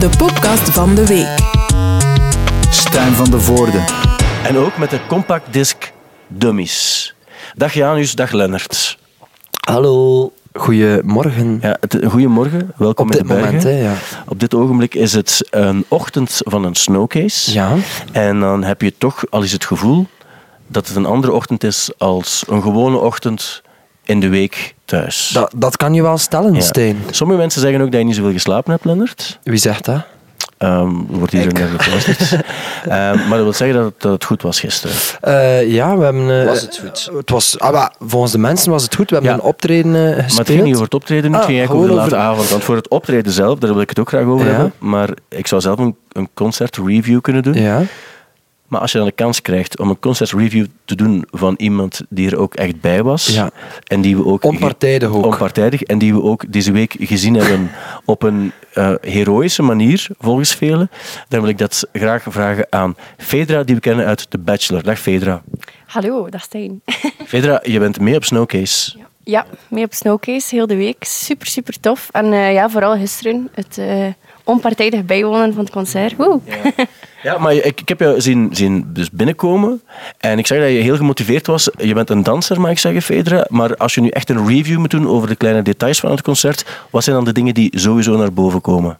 de podcast van de week. Stijn van de Voorde. En ook met de compact disc Dummies. Dag Janus, dag Lennart. Hallo, goedemorgen. Ja, het, goedemorgen, welkom Op in dit de bergen. moment, hè, ja. Op dit ogenblik is het een ochtend van een snowcase. Ja. En dan heb je toch al eens het gevoel dat het een andere ochtend is als een gewone ochtend in de week thuis. Dat, dat kan je wel stellen, Ja. Stijn. Sommige mensen zeggen ook dat je niet zoveel geslapen hebt, Lennart. Wie zegt dat? Ehm er wordt hier naar geluisterd. Ehm, maar dat wil zeggen dat het, dat het goed was gisteren. Eh, ja, we hebben... eh, Was het goed? Het was, ah, maar volgens de mensen was het goed. We hebben Ja. een optreden eh, gespeeld. Maar het ging niet over het optreden, het Ah, ging eigenlijk over de late over- avond. Want voor het optreden zelf, daar wil ik het ook graag over Ja. hebben. Maar ik zou zelf een, een concert review kunnen doen. Ja. Maar als je dan de kans krijgt om een concert review te doen van iemand die er ook echt bij was. Ja. En die we ook Onpartijdig ook. Onpartijdig. En die we ook deze week gezien hebben op een eh, heroïsche manier, volgens velen. Dan wil ik dat graag vragen aan Fedra, die we kennen uit The Bachelor. Dag Fedra. Hallo, dag Stijn. Fedra, je bent mee op Snowcase. Ja, mee op Snowcase heel de week. Super, super tof. En eh, ja, vooral gisteren het eh, onpartijdig bijwonen van het concert. Woe. Ja, maar ik, ik heb jou zien, zien dus binnenkomen en ik zag dat je heel gemotiveerd was. Je bent een danser, mag ik zeggen, Fedra. Maar als je nu echt een review moet doen over de kleine details van het concert, wat zijn dan de dingen die sowieso naar boven komen?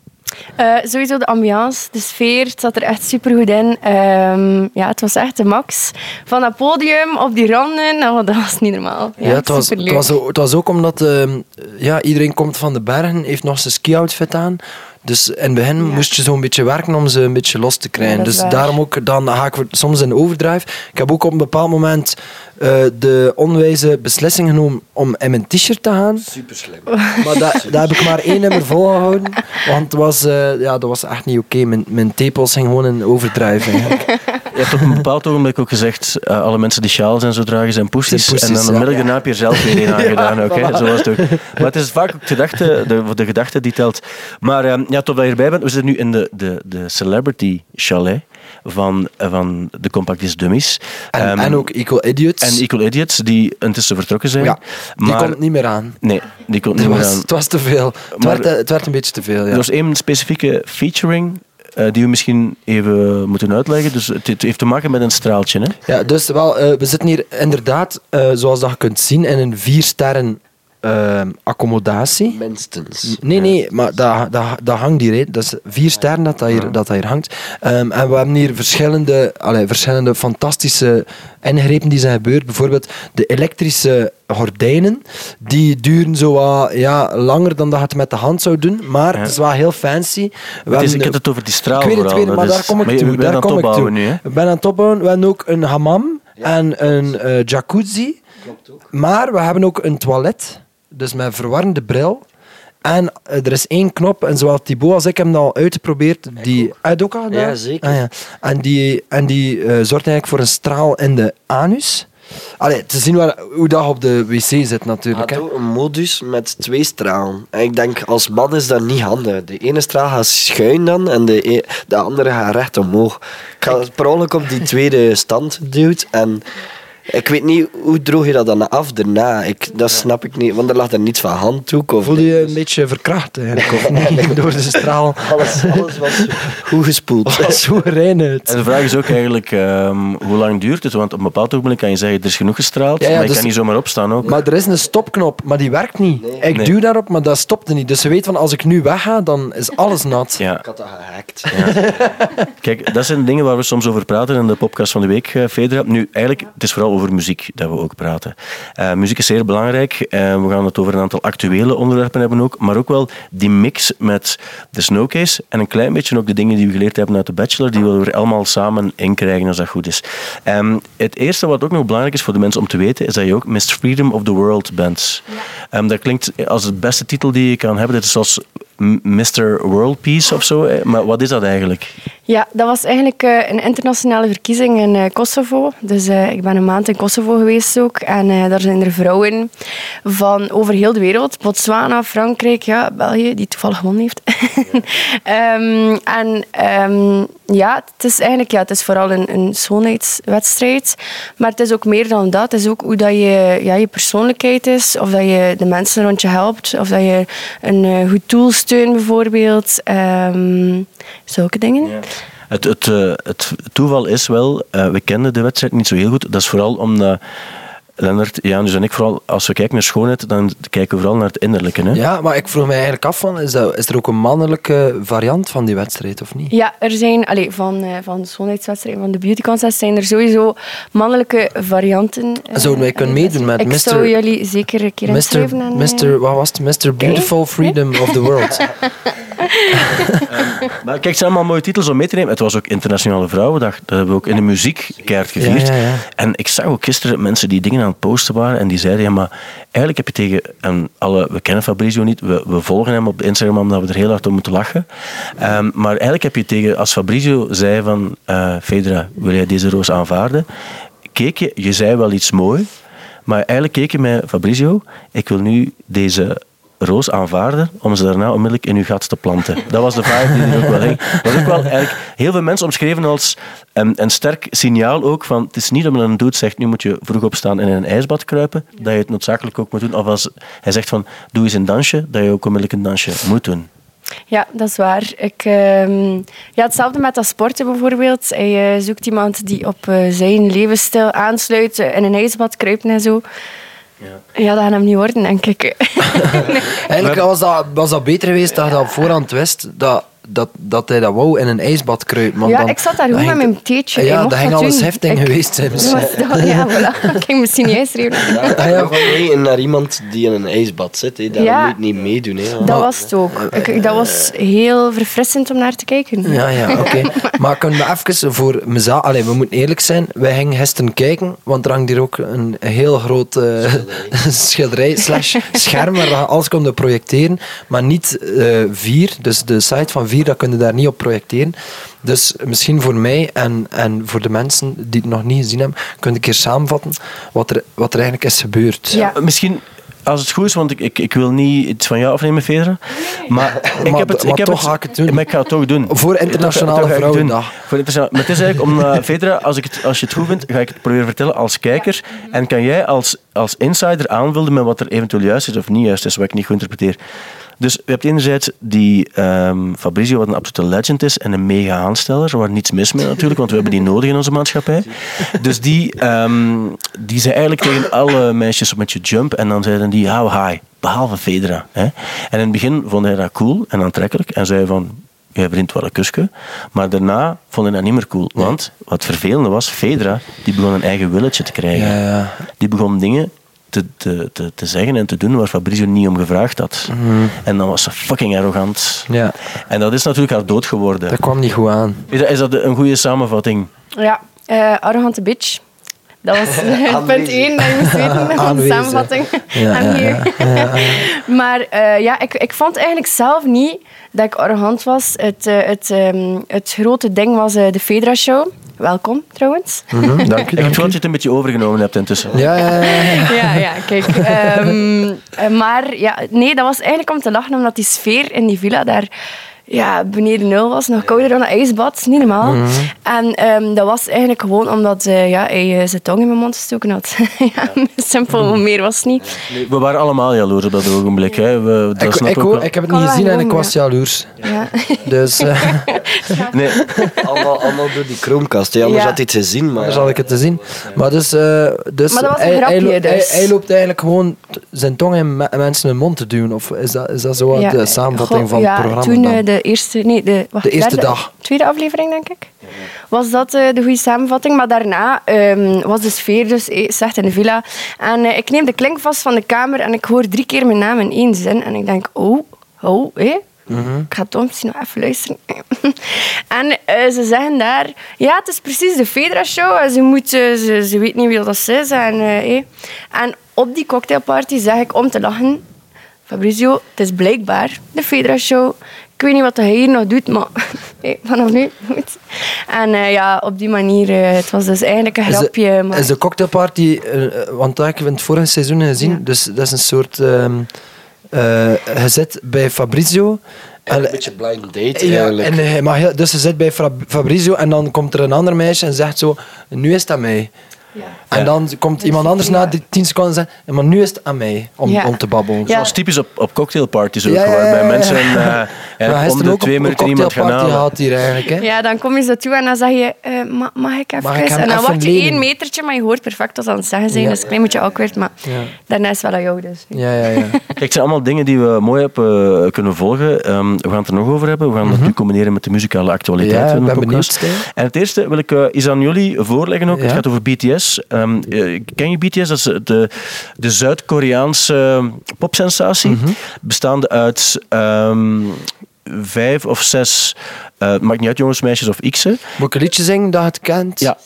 Eh, sowieso de ambiance, de sfeer, het zat er echt super goed in. Ehm, ja, het was echt de max. Van dat podium op die randen, nou, dat was niet normaal. Ja, Ja, het, was, het, was, het was ook omdat ehm, ja, iedereen komt van de bergen, heeft nog zijn ski-outfit aan. Dus in het begin Ja. moest je zo'n beetje werken om ze een beetje los te krijgen. Ja, dus waar. daarom ook, dan ga ik soms in overdrive. Ik heb ook op een bepaald moment eh, de onwijze beslissing genomen om in mijn t-shirt te gaan. Super slim. Maar dat, dat heb ik maar één nummer volgehouden. Want het was, eh, ja, dat was echt niet oké. Mijn, mijn tepels gingen gewoon in overdrive. eigenlijk. Je hebt op een bepaald ogenblik ook gezegd, eh, alle mensen die sjaals en zo dragen zijn poesties. Zijn poesties, en dan onmiddellijk daarna heb je er zelf weer een aangedaan. ook, hè. Zo was het ook. Maar het is vaak ook de gedachte, de, de gedachte die telt. Maar eh, ja, top dat je erbij bent. We zitten nu in de, de, de Celebrity Chalet van, eh, van de Compact Disc Dummies. En, Ehm, en ook Equal Idiots. En Equal Idiots, die intussen vertrokken zijn. ja, die maar, komt niet meer aan. Nee, die komt Het niet meer aan. het was te veel. Het, Maar- werd, eh, het werd een beetje te veel. Ja. Er was één specifieke featuring eh, die we misschien even moeten uitleggen. Dus het, heeft te maken met een straaltje. Hè? Ja, dus wel, eh, we zitten hier inderdaad, eh, zoals dat je kunt zien, in een vier sterren eh, accommodatie. Minstens. Nee, nee, maar dat, dat, dat hangt hier. Hè. Dat is vier sterren dat dat hier, dat dat hier hangt. Ehm, en we hebben hier verschillende, allee, verschillende fantastische ingrepen die zijn gebeurd. Bijvoorbeeld de elektrische gordijnen. Die duren zo wat, ja, langer dan dat je het met de hand zou doen. Maar het is wel heel fancy. We Het is, hebben ik heb het over die straal ik weet het, maar is- daar kom ik toe. Daar aan het kom ik toe. opbouwen nu. Hè? Ik ben aan het opbouwen. We hebben ook een hammam en een eh, jacuzzi. Maar we hebben ook een toilet. Dus met verwarrende bril. En eh, er is één knop, en zowel Thibaut als ik hebben dat al uitgeprobeerd. Die uit ook al gedaan? Ja, zeker. Ah, ja. En die, en die eh, zorgt eigenlijk voor een straal in de anus. Allee, te zien waar, hoe dat op de wc zit natuurlijk. Had een modus met twee stralen. En ik denk, als man is dat niet handig. De ene straal gaat schuin dan en de, e- de andere gaat recht omhoog. Ik ga per ongeluk op die tweede stand duwt en ik weet niet, hoe droog je dat dan af daarna? Ik, dat snap ik niet, want er lag er niets van handdoek of... Voel je je een beetje verkracht eigenlijk, of niet? Door de straal. Alles, alles was goed gespoeld. Zo rein uit. En de vraag is ook eigenlijk, ehm, hoe lang duurt het? Want op een bepaald ogenblik kan je zeggen, er is genoeg gestraald, Ja, ja, maar je dus- kan niet zomaar opstaan ook. Maar er is een stopknop, maar die werkt niet. Ik Nee. duw daarop, maar dat stopte niet. Dus ze weet van als ik nu wegga, dan is alles nat. Ja. Ik had dat gehackt. Kijk, dat zijn dingen waar we soms over praten in de podcast van de week, eh, Fedra. Nu, eigenlijk, het is vooral over muziek dat we ook praten. Eh, muziek is zeer belangrijk. Eh, we gaan het over een aantal actuele onderwerpen hebben ook, maar ook wel die mix met de Snowcase en een klein beetje ook de dingen die we geleerd hebben uit de Bachelor, die willen we er allemaal samen in krijgen als dat goed is. Ehm, het eerste wat ook nog belangrijk is voor de mensen om te weten, is dat je ook Mr. Freedom of the World bent. Ehm, dat klinkt als de beste titel die je kan hebben. Dat is zoals M- Mr. World Peace of zo. Maar wat is dat eigenlijk? Ja, dat was eigenlijk eh, een internationale verkiezing in eh, Kosovo. Dus eh, ik ben een maand in Kosovo geweest ook. En daar zijn er vrouwen van over heel de wereld. Botswana, Frankrijk, ja, België, die toevallig gewonnen heeft. Ehm, en ehm, ja, het is eigenlijk ja, het is vooral een, een schoonheidswedstrijd. Maar het is ook meer dan dat. Het is ook hoe dat je, ja, je persoonlijkheid is. Of dat je de mensen rond je helpt. Of dat je een eh, goed tool steunt bijvoorbeeld. Ehm, zulke dingen. Het, het, eh, het toeval is wel, eh, we kenden de wedstrijd niet zo heel goed. Dat is vooral omdat Lennart, Janus en ik, vooral als we kijken naar schoonheid, dan kijken we vooral naar het innerlijke. Hè? Ja, maar ik vroeg mij eigenlijk af, van, is, dat, is er ook een mannelijke variant van die wedstrijd, of niet? Ja, er zijn allee, van, eh, van de schoonheidswedstrijden, van de beauty contest, zijn er sowieso mannelijke varianten. eh, Zouden wij kunnen meedoen met Ik Mr. zou jullie zeker een keer Mr. inschrijven. en, eh, Mr. Wat was het? Mr. Beautiful Freedom of the World. Maar kijk, het zijn allemaal mooie titels om mee te nemen. Het was ook Internationale Vrouwendag. Dat hebben we ook in de muziek keihard gevierd. Ja, ja, ja. En ik zag ook gisteren mensen die dingen aan het posten waren en die zeiden, ja, maar eigenlijk heb je tegen en alle, we kennen Fabrizio niet, we, we volgen hem op Instagram omdat we er heel hard om moeten lachen. Ehm, maar eigenlijk heb je tegen, als Fabrizio zei van, eh Fedra, wil jij deze roos aanvaarden? Keek je, je zei wel iets mooi, maar eigenlijk keek je mij, Fabrizio, ik wil nu deze roos aanvaarden om ze daarna onmiddellijk in uw gat te planten. Dat was de vibe die er ook wel hing. Dat was ook wel eigenlijk heel veel mensen omschreven als een, een sterk signaal ook van het is niet omdat een dude zegt nu moet je vroeg opstaan en in een ijsbad kruipen, dat je het noodzakelijk ook moet doen. Of als hij zegt van doe eens een dansje, dat je ook onmiddellijk een dansje moet doen. Ja, dat is waar. Ik, ehm, ja, hetzelfde met dat sporten bijvoorbeeld. Hij eh, zoekt iemand die op eh, zijn levensstijl aansluit, eh, in een ijsbad kruipen en zo. Ja, dat gaat hem niet worden, denk ik. Eigenlijk was dat, was dat beter geweest dat je dat op voorhand wist, dat, dat, dat hij dat wou in een ijsbad kruipen. ja, dan- ik zat daar gewoon met mijn theetje. Ja, dat ging dat alles heftig geweest zijn. Dat dat- ja, voilà. Ik ging misschien niet ijsreven. Ja, ja. van mij naar iemand die in een ijsbad zit. Hè. Daar Ja. moet niet meedoen. Hè. Dat was het ook. Ik, dat was heel verfrissend om naar te kijken. Ja, ja, oké. Maar kunnen we even voor mezelf... Allee, we moeten eerlijk zijn. Wij gingen gisteren kijken, want er hangt hier ook een heel groot eh, schilderij slash scherm waar je alles konden projecteren. Maar niet eh, vier. Dus de site van vier, dat kun je daar niet op projecteren. Dus misschien voor mij en, en voor de mensen die het nog niet gezien hebben, kun je een keer samenvatten wat er, wat er eigenlijk is gebeurd. Ja. Misschien, als het goed is, want ik, ik, ik wil niet iets van jou afnemen, Fedra. Maar ik heb het, ik heb toch ga ik het doen. Maar ik ga het toch doen. Voor Internationale. Vrouwendag. Voor internationale, maar het is eigenlijk om, eh, Fedra, als, ik het, als je het goed vindt, ga ik het proberen vertellen als kijker. En kan jij als, als insider aanvullen met wat er eventueel juist is of niet juist is, wat ik niet goed interpreteer. Dus je hebt enerzijds die ehm, Fabrizio, wat een absolute legend is en een mega aansteller, waar niets mis mee natuurlijk, want we hebben die nodig in onze maatschappij. Dus die, ehm, die zei eigenlijk tegen alle meisjes met je jump en dan zeiden die how high, behalve Fedra. Hè. En in het begin vond hij dat cool en aantrekkelijk en zei van, jij vriend wel een kusje. Maar daarna vond hij dat niet meer cool, want wat vervelende was, Fedra, die begon een eigen willetje te krijgen. Ja, ja. Die begon dingen te, te, te, te zeggen en te doen waar Fabrizio niet om gevraagd had. En dan was ze fucking arrogant. Ja, En dat is natuurlijk haar dood geworden. dat kwam niet goed aan. Is dat, is dat een goede samenvatting? Ja, eh, arrogante bitch. Dat was eh, punt. 1 dat je moest weten van de samenvatting. Ja, ja. Maar eh, ja, ik, ik vond eigenlijk zelf niet dat ik arrogant was. Het, eh, het, ehm, het grote ding was eh, de Fedra Show. Welkom trouwens. Mhm, dank u, Ik gevoel dat je het een beetje overgenomen hebt intussen. Ja, ja, ja, ja. Ja, ja, kijk. ehm, eh, maar ja, nee, dat was eigenlijk om te lachen, omdat die sfeer in die villa daar ja, beneden nul was. Nog kouder dan een ijsbad, niet normaal. En ehm, dat was eigenlijk gewoon omdat eh, ja, hij eh, zijn tong in mijn mond gestoken had. ja, simpel, meer was het niet. We waren allemaal jaloers op dat ogenblik. Hè. We, dat Ik, ik, ook ik heb het niet gezien en ik was jaloers. Ja. Dus eh Nee, allemaal, allemaal door die Chromecast. hè. Anders Ja. had hij het gezien. Maar daar zal ik het te zien. Maar dus, eh, dus, Maar dat was een hij, grapje, loopt- hij- dus. hij loopt eigenlijk gewoon zijn tong in me- mensen hun mond te duwen. Of is dat, is dat zo de samenvatting goh, van ja, het programma? Toen dan? De eerste, nee, de, wacht, De eerste derde- dag. Tweede aflevering, denk ik. Was dat eh, de goede samenvatting. Maar daarna ehm, was de sfeer dus eh, slecht in de villa. En eh, ik neem de klink vast van de kamer en ik hoor drie keer mijn naam in één zin. En ik denk, oh, oh, hé. Ik ga toch misschien nog even luisteren. en eh, ze zeggen daar, ja, het is precies de Fedra-show. Ze, moet, eh, ze, ze weet niet wie dat is. En, eh, hé. en op die cocktailparty zeg ik om te lachen, Fabrizio, het is blijkbaar de Fedra-show. Ik weet niet wat hij hier nog doet, maar Hey, vanaf nu moet. En eh, ja, op die manier, eh, het was dus eigenlijk een Is de- grapje. maar... Is de cocktailparty, eh, want dat heb ik in het vorige seizoen gezien, Ja. dus dat is een soort ehm eh, gezet bij Fabrizio. En En- een beetje blind date ja, eigenlijk. en hij mag heel- dus ze zit bij Fabrizio en dan komt er een ander meisje en zegt zo, nu is aan mij. Ja. En dan komt iemand anders na die tien seconden en zegt, "Ja, maar nu is het aan mij om, Ja. om te babbelen. Ja. Zoals typisch op, op cocktailparties ook, Ja, ja, ja, waarbij mensen eh, is om de ook twee minuten iemand gaan halen. gehad hier eigenlijk. Hè? Ja, dan kom je zo toe en dan zeg je, eh, ma- mag ik even? Mag ik hem en dan even wacht je één metertje, maar je hoort perfect wat ze aan het zeggen zijn. Ja. Dus een klein beetje awkward, maar Ja. daarna is het wel aan jou. Dus. Ja, ja, ja. Kijk, het zijn allemaal dingen die we mooi hebben eh, kunnen volgen. Ehm, we gaan het er nog over hebben. We gaan dat nu combineren met de muzikale actualiteit Mhm. Ja, van de ik ben podcast. benieuwd. En het eerste wil ik eh, iets aan jullie voorleggen ook. Het gaat over BTS. Ehm, eh, ken je BTS? Dat is de, de Zuid-Koreaanse popsensatie. Mhm. Bestaande uit ehm, vijf of zes, eh maakt niet uit jongens, meisjes of x'en. Moet ik een liedje zingen dat je het kent? Ja.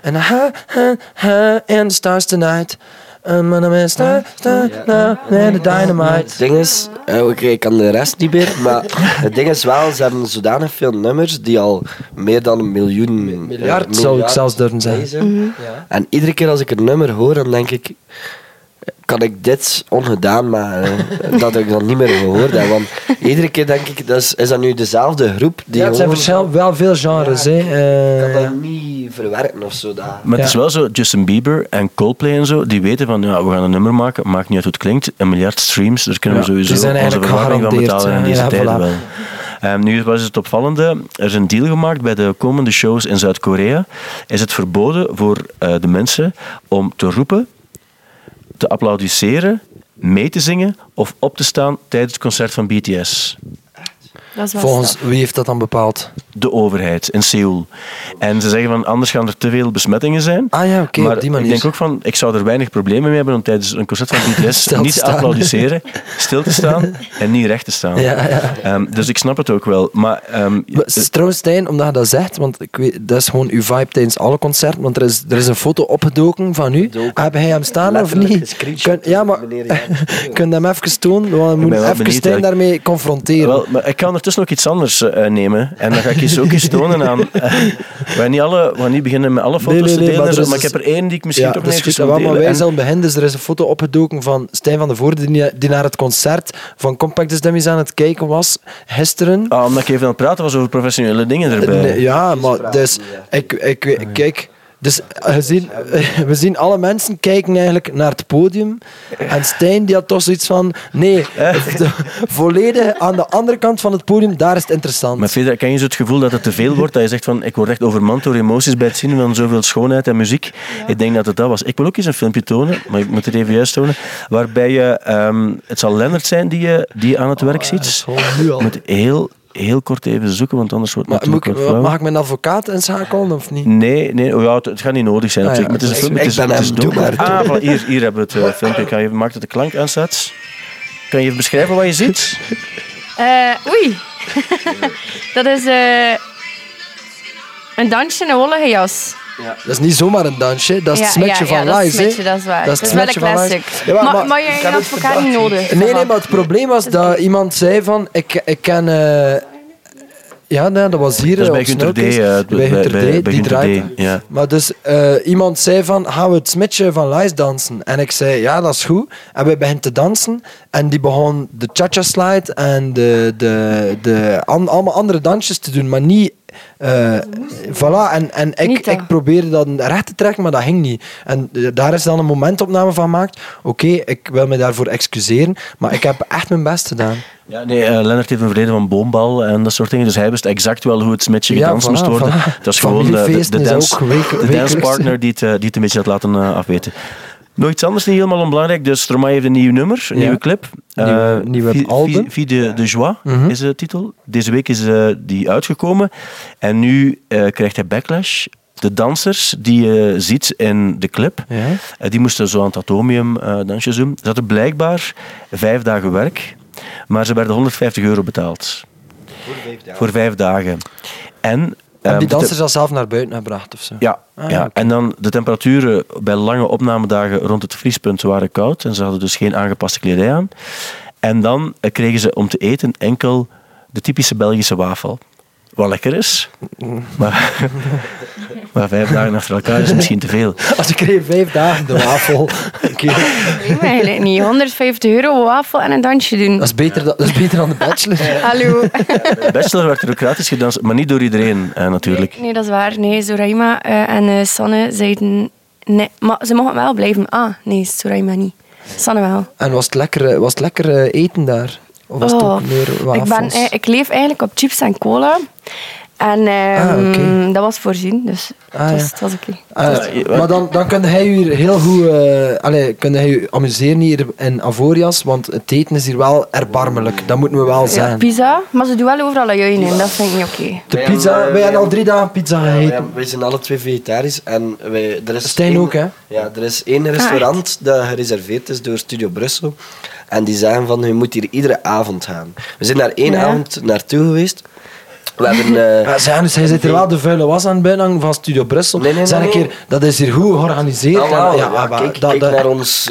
En ha, ha, ha, and the stars tonight. Star, star, now, and the dynamite. Het ding is, eh, oké, ik kan de rest niet meer, maar het ding is wel, ze hebben zodanig veel nummers die al meer dan een miljoen... Miljard eh, zou ik zelfs durven zeggen. zijn. En iedere keer als ik een nummer hoor, dan denk ik, kan ik dit ongedaan maken, eh, dat ik dan niet meer gehoord heb. Want iedere keer denk ik, dat is, is dat nu dezelfde groep? Die Ja, het zijn gewoon- wel veel genres. hè. Ik Eh, kan dat niet verwerken of zo. Dat. Maar het is Ja. wel zo, Justin Bieber en Coldplay en zo, die weten van, ja, we gaan een nummer maken, maakt niet uit hoe het klinkt, een miljard streams, daar kunnen we Ja, sowieso die zijn onze eigenlijk verwarring van betalen in hè. deze Ja, tijden voilà. wel. Ehm, nu was het opvallende, er is een deal gemaakt bij de komende shows in Zuid-Korea. Is het verboden voor eh, de mensen om te roepen, te applaudisseren, mee te zingen of op te staan tijdens het concert van BTS. Dat is wel volgens straf. wie heeft dat dan bepaald? De overheid in Seoul. En ze zeggen van anders gaan er te veel besmettingen zijn. Ah ja, oké, maar op die manier. ik denk ook van, ik zou er weinig problemen mee hebben om tijdens een concert van BTS niet te staan. applaudisseren, stil te staan en niet recht te staan. Ja, ja. Ehm, dus ik snap het ook wel. Maar, ehm, is trouwens, Stijn, omdat je dat zegt, want ik weet, dat is gewoon uw vibe tijdens alle concerten, want er is, er is een foto opgedoken van u. Heb hij hem staan of niet? Kun, ja, maar kun je hem even tonen? Want we moeten even Stijn daarmee confronteren. wel, maar ik kan ondertussen ook iets anders eh, nemen. En dan ga ik eens ook eens tonen aan... eh, we, gaan niet alle, we gaan niet beginnen met alle foto's Nee, nee, nee, te delen, maar ik dus- heb er één die ik misschien ja, toch is eventjes goed. wil Maar delen. wij En- zullen beginnen. Dus er is een foto opgedoken van Stijn van de Voorde, die, die naar het concert van Compact Dummies aan het kijken was gisteren. Ah, omdat ik even aan het praten was over professionele dingen erbij. Nee, ja, maar dus, ik, ik, ik, kijk, dus we zien, we zien alle mensen kijken eigenlijk naar het podium. En Stijn die had toch zoiets van, nee, volledig aan de andere kant van het podium, daar is het interessant. Maar Fedra, ken je zo het gevoel dat het te veel wordt? Dat je zegt van, ik word echt overmand door emoties bij het zien van zoveel schoonheid en muziek. Ik denk dat het dat was. Ik wil ook eens een filmpje tonen, maar ik moet het even juist tonen. Waarbij je, ehm, het zal Lennart zijn die je die je aan het werk ziet. Al. Je moet heel, heel kort even zoeken, want anders wordt het moet natuurlijk ik, wat flauw. mag ik mijn advocaat inschakelen of niet? Nee, nee oh ja, het, het gaat niet nodig zijn. op Ah, zich, ja. maar het is een Ik- filmpje. ik het is, ben het is hem, doe maar, Ah, voilà, hier, hier hebben we het eh, filmpje. Kan je, maakt dat de klank aanstaat? Kan je even beschrijven wat je ziet? Eh, oei. dat is eh, een dansje in een wollige jas. Dat is niet zomaar een dansje, dat is het smetje ja, ja, van dat Lies. dat is waar. Dat is Dat het is wel een smetje van Lies. classic. Ja, maar- maar, maar je het advocaat niet nodig. Nee, nee, maar het probleem was dat iemand zei van, ik, ik ken... eh, ja, nee, dat was hier Dat is eh, bij op Gunter D, eh, bij bij- Gunter D, die draait. D, ja. Maar dus eh, iemand zei van, gaan we het smetje van Lies dansen? En ik zei, ja, dat is goed. En wij beginnen te dansen. En die begon de cha-cha slide en de, de, de, an- allemaal andere dansjes te doen, maar niet... eh, voilà, en, en ik, Niet ik probeerde dat recht te trekken, maar dat ging niet. En eh, daar is dan een momentopname van gemaakt. Oké, ik wil me daarvoor excuseren, maar ik heb echt mijn best gedaan. Ja, nee, eh, Lennart heeft een verleden van boombal en dat soort dingen. Dus hij wist exact wel hoe het smetje Ja, gedanst voilà, moest worden. voilà. Dat is gewoon de, de, de, is dance, ook week- de dancepartner die het, eh, die het een beetje had laten eh, afweten. Nog iets anders niet helemaal onbelangrijk. Dus Stromae heeft een nieuw nummer, een Ja. nieuwe clip. Nieuwe- Eh, nieuwe album. Vie- Vie de, de Joie Mhm. is de titel. Deze week is eh, die uitgekomen. En nu eh, krijgt hij backlash. De dansers die je ziet in de clip, Ja. eh, die moesten zo aan het atomium eh, dansjes doen. Ze hadden blijkbaar vijf dagen werk, maar ze werden 150 euro betaald. Voor vijf dagen. En, Heb ehm, die dansers al zelf naar buiten gebracht of zo? ja, Ah, ja. en dan de temperaturen bij lange opnamedagen rond het vriespunt waren koud en ze hadden dus geen aangepaste kledij aan. En dan eh, kregen ze om te eten enkel de typische Belgische wafel. Wat lekker is. Maar, maar vijf dagen achter elkaar is misschien te veel. Als ik er vijf dagen de wafel... Ik weet me eigenlijk niet. 150 euro wafel en een dansje doen. Dat, is beter, dan- dat is beter dan de bachelor. Hallo. De bachelor werd er ook gratis gedanst, maar niet door iedereen eh, natuurlijk. Nee, dat is waar. Nee, Zoraima eh, en eh, Sanne zeiden... Nee, maar ze mogen wel blijven. Ah, nee, Zoraima niet. Sanne wel. En was het lekker, was het lekker eten daar? Of was het Oh, ook meer ik, wafels? ben, eh, ik leef eigenlijk op chips en cola. En ehm, Ah, oké. dat was voorzien, dus Ah, het, was, ja. het was oké. Eh, maar dan, dan kun hij hier heel goed uh, allee, kun hij u amuseren hier in Avorias, want het eten is hier wel erbarmelijk. Dat moeten we wel Ja, zeggen. pizza, maar ze doen wel overal ajuin in. Dat vind ik niet oké. De Wij pizza, hebben, eh, wij hebben al drie dagen pizza Ja, gegeten. wij zijn alle twee vegetarisch en wij, er is Stijn één- ook, hè? Ja, er is één restaurant dat gereserveerd is door Studio Brussel. En die zeggen van, je moet hier iedere avond gaan. We zijn daar één Ja. avond naartoe geweest. We hebben... eh, dus hij zit er wel de vuile was aan het binnenhangen van Studio Brussel. Nee, nee, een nee. keer, dat is hier goed georganiseerd. nou, En- ja, maar kijk, dat- kijk dat- naar ons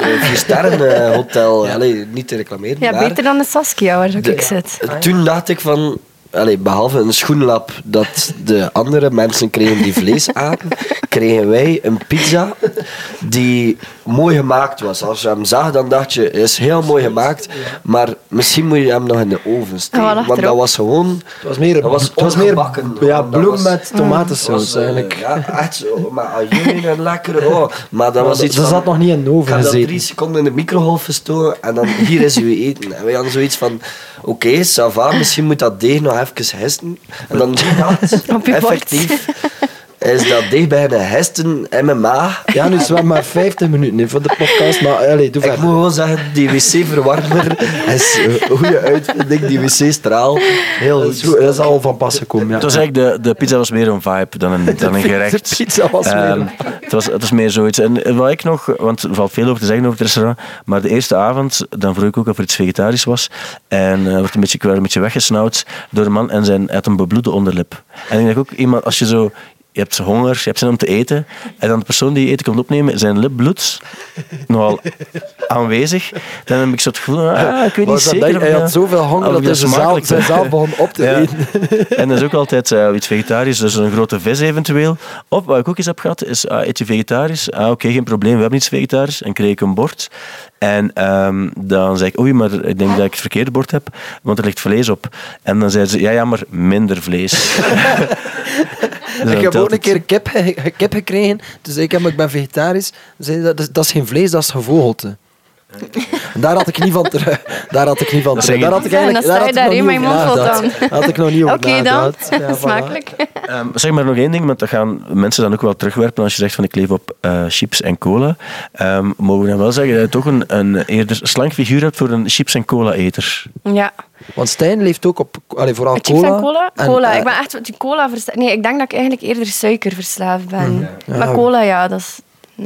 uh, eh, hotel. Allee, niet te reclameren, Ja, maar... beter dan de Saskia waar ik zit. Toen dacht ik van, allee, behalve een schoenlap dat de andere mensen kregen die vlees aten, kregen wij een pizza die mooi gemaakt was. Als je hem zag, dan dacht je, hij is heel mooi gemaakt, maar misschien moet je hem nog in de oven steken. Want dat was gewoon... Het was meer, Dat was het was meer ja, bloem met tomatensaus was, eh, eigenlijk. Ja, echt zo. Maar ajuin en lekker. Oh. Maar dat was iets dat van, zat nog niet in de oven Ik ga dat gezeten. drie seconden in de microgolf verstoren en dan hier is uw eten. En wij hadden zoiets van, oké, ça va, misschien moet dat deeg nog even hesten. En dan Op je bord. effectief, is dat deeg beginnen hesten in mijn maag. Ja, nu is het wel maar 50 minuten hè, voor de podcast, maar allee, doe Ik verder. moet gewoon zeggen, die wc-verwarmer is een goede uitvinding, die wc-straal. Heel Dat is, goed. dat is al van pas gekomen. Ja. Het was eigenlijk de, de pizza was meer een vibe dan een, dan een gerecht. De pizza was meer Ehm, een het, was, het was meer zoiets. En wat ik nog, want er valt veel over te zeggen over het restaurant, maar de eerste avond, dan vroeg ik ook of er iets vegetarisch was. En eh werd een beetje, ik werd een beetje weggesnauwd door een man en zijn, hij had een bebloede onderlip. En ik denk ook, iemand, als je zo... Je hebt honger, je hebt zin om te eten. En dan de persoon die eten komt opnemen, zijn lip bloedt nogal aanwezig. Dan heb ik zo het gevoel, ah, ik weet niet zeker. dat- of hij had zoveel honger dat hij zelf, zelf begon op te Ja. eten. En dat is ook altijd eh, iets vegetarisch, dus een grote vis eventueel. Of wat ik ook eens heb gehad, is ah, eet je vegetarisch? Ah, oké, geen probleem, we hebben iets vegetarisch. En kreeg ik een bord. En ehm, dan zei ik, oei, maar ik denk dat ik het verkeerde bord heb, want er ligt vlees op. En dan zeiden ze, ja, ja, maar minder vlees. Ik heb ook een keer kip, kip gekregen. Dus ik, heb, ik ben vegetarisch. Dat, is- dat is geen vlees, dat is gevogelte. En daar had ik niet van terug. Daar had ik niet van terug. Daar je- had ik eigenlijk daar had ik nog niet over mijn mond nagedacht. dan. Daar had ik nog niet over Oké dan, smakelijk. Ehm, zeg maar nog één ding, want dat gaan mensen dan ook wel terugwerpen als je zegt van ik leef op eh, chips en cola. Ehm, mogen we dan wel zeggen dat je toch een, een eerder slank figuur hebt voor een chips en cola eter? Ja. Want Stijn leeft ook op allee, vooral Chips cola. en cola? En, cola. eh, ik ben echt wat die cola verslaafd. Nee, ik denk dat ik eigenlijk eerder suikerverslaafd ben. Ja. Maar cola, ja, dat is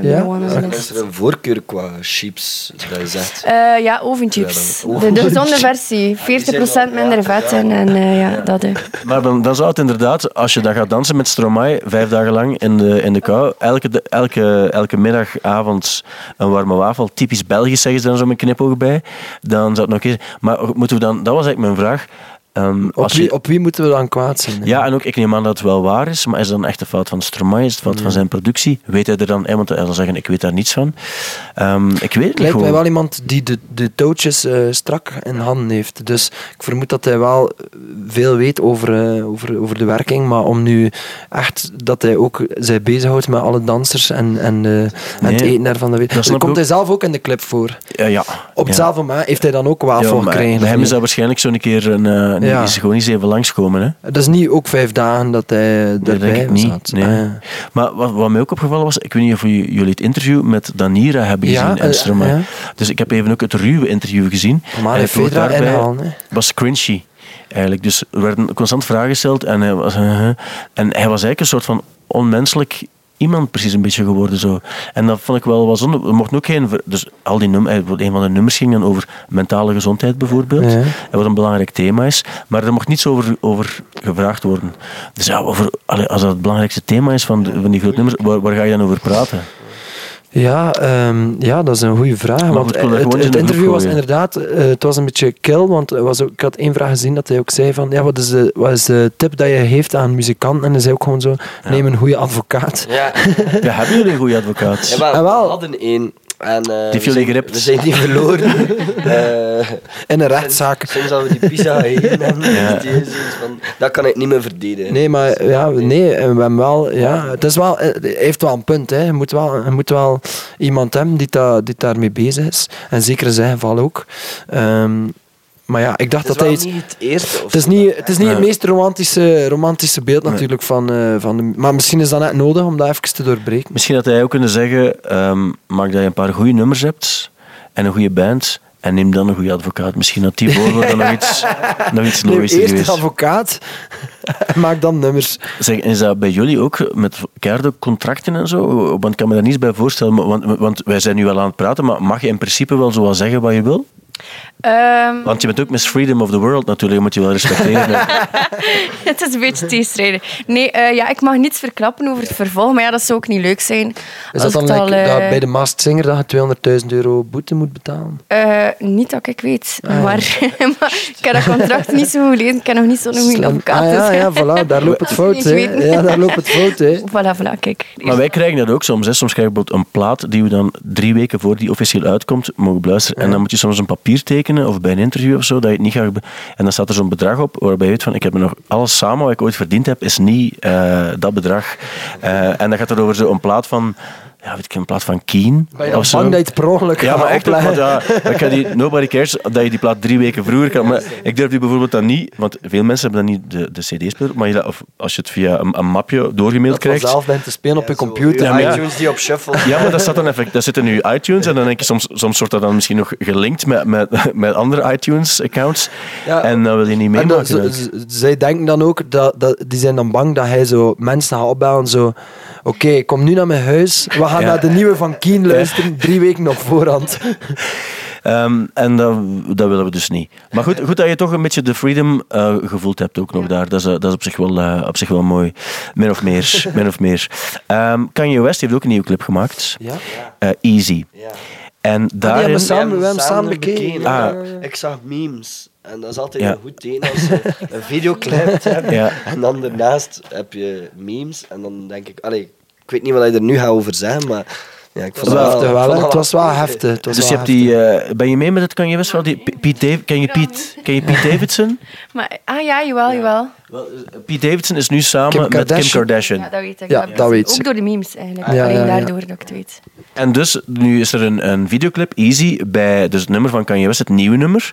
Ja? one is er een voorkeur qua chips, dat je zegt? Eh, ja, ovenchips. Ja, De, de gezonde versie. 40% minder vet en, en eh, ja, dat. Maar dan, dan zou het inderdaad, als je dan gaat dansen met Stromae, vijf dagen lang in de, in de kou, elke, de- elke, elke middag, avond een warme wafel, typisch Belgisch zeggen ze dan zo met knipoog bij, dan zou het nog zijn. Maar moeten we dan, dat was eigenlijk mijn vraag. Ehm, op, je, wie, op wie moeten we dan kwaad zijn? hè? ja, en ook ik neem aan dat het wel waar is, maar is dat een echte fout van Stromae? Is het fout van zijn productie? Weet hij er dan, eh, want hij zal zeggen, ik weet daar niets van. Ehm, ik weet het lijkt mij gewoon. wel iemand die de, de touwtjes eh, strak in handen heeft. Dus ik vermoed dat hij wel veel weet over, eh, over, over de werking. Maar om nu echt dat hij ook zich bezighoudt met alle dansers en, en, eh, en het eten daarvan. Dat Dus komt ook. hij zelf ook in de clip voor. Ja, ja. Op ja. hetzelfde moment heeft hij dan ook wafel Ja, gekregen. bij hem is dat waarschijnlijk zo'n keer een, eh, Ja. is gewoon eens even langskomen. Hè? Dat is niet ook vijf dagen dat hij erbij niet. zat. Nee. Ah, ja. Maar wat, wat mij ook opgevallen was, ik weet niet of jullie het interview met Danira hebben gezien en eh, ja. Dus ik heb even ook het ruwe interview gezien. Maar hij Fedra daarbij hè. was cringy. Eigenlijk. Dus er werden constant vragen gesteld en hij was, en hij was eigenlijk een soort van onmenselijk iemand precies een beetje geworden. Zo. En dat vond ik wel wat zonde. Er mochten ook geen... Dus al die nummers, een van de nummers ging dan over mentale gezondheid bijvoorbeeld. Ja. Wat een belangrijk thema is. Maar er mocht niets over, over gevraagd worden. Dus ja, over, als dat het belangrijkste thema is van, de- van die grote nummers, waar, waar ga je dan over praten? Ja, ehm, ja, dat is een goede vraag. Maar want het, interview was inderdaad, eh, het was een beetje kil, want er was ook, ik had één vraag gezien dat hij ook zei van, ja, wat is de, wat is de tip dat je geeft aan muzikanten? En hij zei ook gewoon zo, neem een goede advocaat. Ja, Ja, hebben jullie een goede advocaat? ja maar Ah, wel. we hadden één. En, eh, heeft we jullie zijn- geript. We zijn die verloren. Eh, In een rechtszaak. Sinds dat we die pizza gegeven hebben, Ja. die van, dat kan ik niet meer verdedigen. Nee, maar ja, nee, en we hebben wel, ja, het is wel, eh, hij heeft wel een punt, hè. Je moet wel, je moet wel iemand hebben die, da, die daarmee bezig is. En zeker in zijn geval ook. Ehm, maar ja, ik dacht Het is dat hij wel iets... niet het eerste. Het is niet, het, is niet het meest romantische, romantische beeld natuurlijk van, eh, van de... Maar misschien is dat net nodig om dat even te doorbreken. Misschien had hij ook kunnen zeggen, ehm, maak dat je een paar goede nummers hebt en een goede band en neem dan een goede advocaat. Misschien had die voorwoord dan nog iets, nog iets Neem logischer eerst een geweest. advocaat en maak dan nummers. Zeg, is dat bij jullie ook met keiharde contracten en zo? Want ik kan me daar niets bij voorstellen. maar- Want, want wij zijn nu wel aan het praten, maar mag je in principe wel zo wel zeggen wat je wil? Ehm, Want je bent ook Miss Freedom of the World natuurlijk, moet je wel respecteren. het is een beetje tegenstrijdig. Nee, eh, ja, ik mag niets verklappen over het vervolg, maar ja, dat zou ook niet leuk zijn. Is dat dan al, like eh, dat bij de Masked Singer dat je 200.000 euro boete moet betalen? eh, niet dat ik weet, Ah, ja. maar, maar ik heb dat contract niet zo gelezen. Ik heb nog niet zo'n goede advocaat. Ah, ja, dus- ja, voilà, daar loopt het fout. weten. Ja, daar loopt het fout. Hè. Voilà, voilà, kijk. Maar wij krijgen dat ook soms. Hè. Soms krijgen we bijvoorbeeld een plaat die we dan drie weken voor die officieel uitkomt mogen beluisteren. En dan moet je soms een papier tekenen of bij een interview of zo, dat je het niet gaat... En dan staat er zo'n bedrag op waarbij je weet van, ik heb nog alles samen wat ik ooit verdiend heb, is niet eh, dat bedrag. Eh, en dan gaat het over zo'n plaat van... Ja, weet ik, een plaat van Keen. Ben je dan bang dat je het per ongeluk Ja, maar echt want ja, ik ga die, nobody cares dat je die plaat drie weken vroeger kan. Maar ik durf die bijvoorbeeld dan niet, want veel mensen hebben dan niet de, de CD-speler, maar je of als je het via een, een mapje doorgemaild Dat krijgt. vanzelf bent te spelen op je computer. je Ja, iTunes die op shuffle. Ja, maar dat, staat dan effect, dat zit in je iTunes en dan denk je soms, soms wordt dat dan misschien nog gelinkt met, met, met andere iTunes-accounts. Ja. En dan wil je niet meemaken. zij denken dan ook, dat, dat, die zijn dan bang dat hij zo mensen gaat opbellen. Zo, oké, kom nu naar mijn huis. We Ja. naar de nieuwe van Keen luisteren, drie weken op voorhand. Ehm, en dat, dat willen we dus niet. Maar goed, goed dat je toch een beetje de freedom eh, gevoeld hebt ook nog daar. Dat is, eh, dat is op, zich wel, eh, op zich wel mooi. Min of meer. min of meer. Ehm, Kanye West heeft ook een nieuwe clip gemaakt. Ja? Eh, Easy. Ja. En hebben daarin... samen- we hebben samen bekeken. Ah. Ik zag memes. En dat is altijd Ja. een goed teken als je een videoclip hebt. Ja. En dan daarnaast heb je memes. En dan denk ik, allee, ik weet niet wat je er nu gaat over zeggen, maar ja, ik vond het was wel, wel, ik Het was wel heftig. heftig. Het was Dus je wel hebt die, eh, ben je mee met het Kanye West verhaal? Die ken je Pete, ken je Pete Davidson? Maar, ah ja, jawel, jawel. Wel, eh, Pete Davidson is nu samen Kim met Kim Kardashian. Ja, dat weet ik. Ja, dat weet Ook ze. door de memes eigenlijk. Ja, Alleen ja, ja. daardoor dat ik het weet. En dus, nu is er een, een videoclip, Easy, bij dus het nummer van Kanye West, het nieuwe nummer.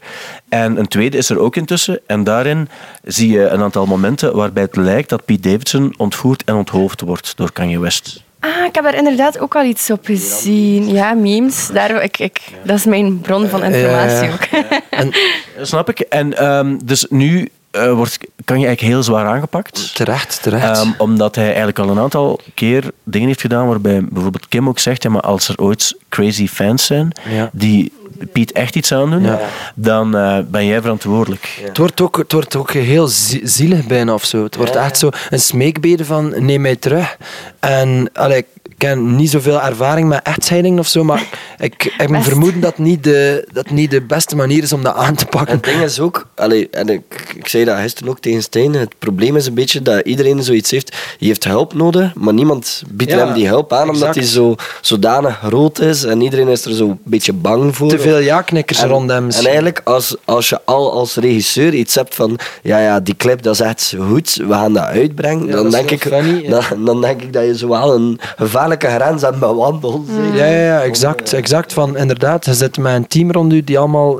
En een tweede is er ook intussen. En daarin zie je een aantal momenten waarbij het lijkt dat Pete Davidson ontvoerd en onthoofd wordt door Kanye West. Ah, ik heb daar inderdaad ook al iets op gezien. Ja, memes. Daar, ik, ik, dat is mijn bron van informatie Ja, ook. En Dat snap ik. En ehm, dus nu eh, wordt Kanye eigenlijk heel zwaar aangepakt. terecht, terecht. Ehm, omdat hij eigenlijk al een aantal keer dingen heeft gedaan waarbij bijvoorbeeld Kim ook zegt, ja, maar als er ooit crazy fans zijn Ja. die Piet echt iets aandoen, Ja. dan eh, ben jij verantwoordelijk. Het wordt ook, het wordt ook heel zie- zielig bijna of zo. Het wordt echt zo een smeekbede van neem mij terug. En allee, ik heb niet zoveel ervaring met echtscheidingen of zo, maar ik heb me Best. vermoeden dat niet, de, dat niet de beste manier is om dat aan te En pakken. het ding is ook, allee, en ik, ik zei dat gisteren ook tegen Stijn, het probleem is een beetje dat iedereen zoiets heeft, je heeft hulp nodig, maar niemand biedt Ja, hem die hulp aan, omdat hij zo, zodanig groot is en iedereen is er zo een beetje bang voor. Te veel ja-knikkers En, rond hem. en eigenlijk, als, als je al als regisseur iets hebt van, ja, ja, die clip dat is echt goed, we gaan dat uitbrengen, Ja, dan, dat denk ik, heel funny, ja. dan, dan denk ik dat je zo wel een gevaarlijke grens hebt bewandeld. zeg. Ja, ja, ja, exact. exact van, inderdaad, je zit met een team rond u die allemaal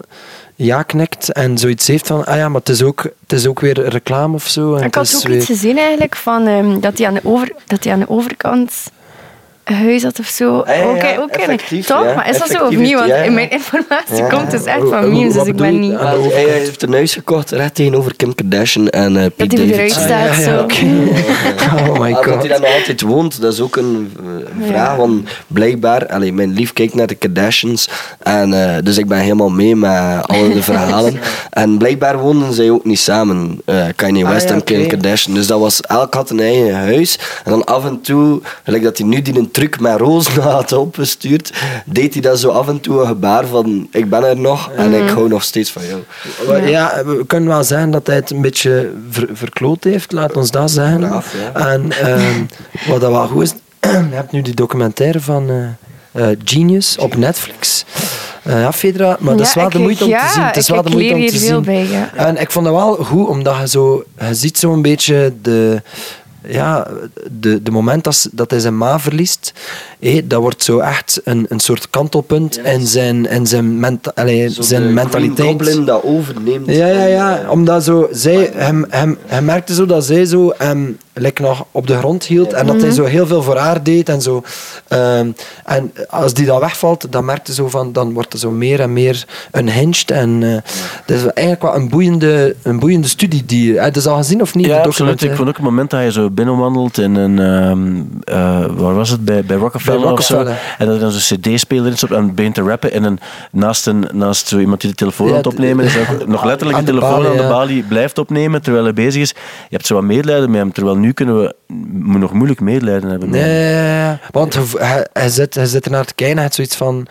ja knikt en zoiets heeft van, ah ja, maar het is ook, het is ook weer reclame of zo. En Ik het had ook weer... iets gezien eigenlijk van ehm, dat hij aan de, over, dat hij aan de overkant huis had of zo. Ah, ja, ja, Oké, oké. effectief, Toch? ja. Maar is dat zo of niet? Want ja, ja. in mijn informatie Ja. komt dus echt van memes, dus ik ben niet... Ah, Hij, hij heeft een huis gekocht recht tegenover Kim Kardashian en eh Pete Dat hij eruit Davidson. staat Ah, ja, ja, zo. oké. Oh my Ah, dat hij god. daar nog altijd woont, dat is ook een vraag. Ja. Want blijkbaar, allee, mijn lief kijkt naar de Kardashians. En, eh, dus ik ben helemaal mee met alle de verhalen. En blijkbaar woonden zij ook niet samen, eh Kanye Ah, West ja, en Kim. Kardashian. Dus dat was, elk had een eigen huis. En dan af en toe, gelijk dat hij nu die een zo'n truc met rozen had opgestuurd, deed hij dat zo af en toe een gebaar van ik ben er nog en ik hou nog steeds van jou. Maar Ja, we kunnen wel zeggen dat hij het een beetje ver- verkloot heeft, laat ons dat zeggen. Braaf, ja. En ehm, wat dat wel goed is, je hebt nu die documentaire van eh, eh, Genius op Netflix. Eh, ja, Fedra, maar dat is Ja, wel de ik- moeite om ja, te zien. Het is ik- wel de ik moeite leer om te zien. bij, ja. En ik vond dat wel goed, omdat je zo, je ziet zo'n beetje de, ja, de, de moment dat, dat hij zijn ma verliest, hé, dat wordt zo echt een, een soort kantelpunt in zijn, in zijn, menta, allee, zijn mentaliteit. Goblin dat overneemt. Ja, ja, ja. Omdat zo, zij, hem, hem, hij merkte zo dat zij zo hem like, nog op de grond hield en dat Mhm. hij zo heel veel voor haar deed en zo. Ehm, en als die dan wegvalt, dan merkte zo van, dan wordt het zo meer en meer unhinged. En eh dat is eigenlijk wel een boeiende, een boeiende studie. Die, heb je dat al gezien of niet? Ja, absoluut. Ik vond ook het moment dat je zo binnenwandelt in een... ehm, eh, waar was het? Bij, bij Rockefeller, Bij of zo. Rockefeller. En dat er dan zo'n cd-speler in zit en begint te rappen. En een, naast, een, naast zo iemand die de telefoon Ja, aan het opnemen is. nog letterlijk Aan de telefoon aan de ja. balie blijft opnemen terwijl hij bezig is. Je hebt zo wat medelijden met hem. Terwijl nu kunnen we nog moeilijk medelijden hebben. Nee, want hij, hij, zit, hij zit er naar te kijken en hij heeft zoiets van...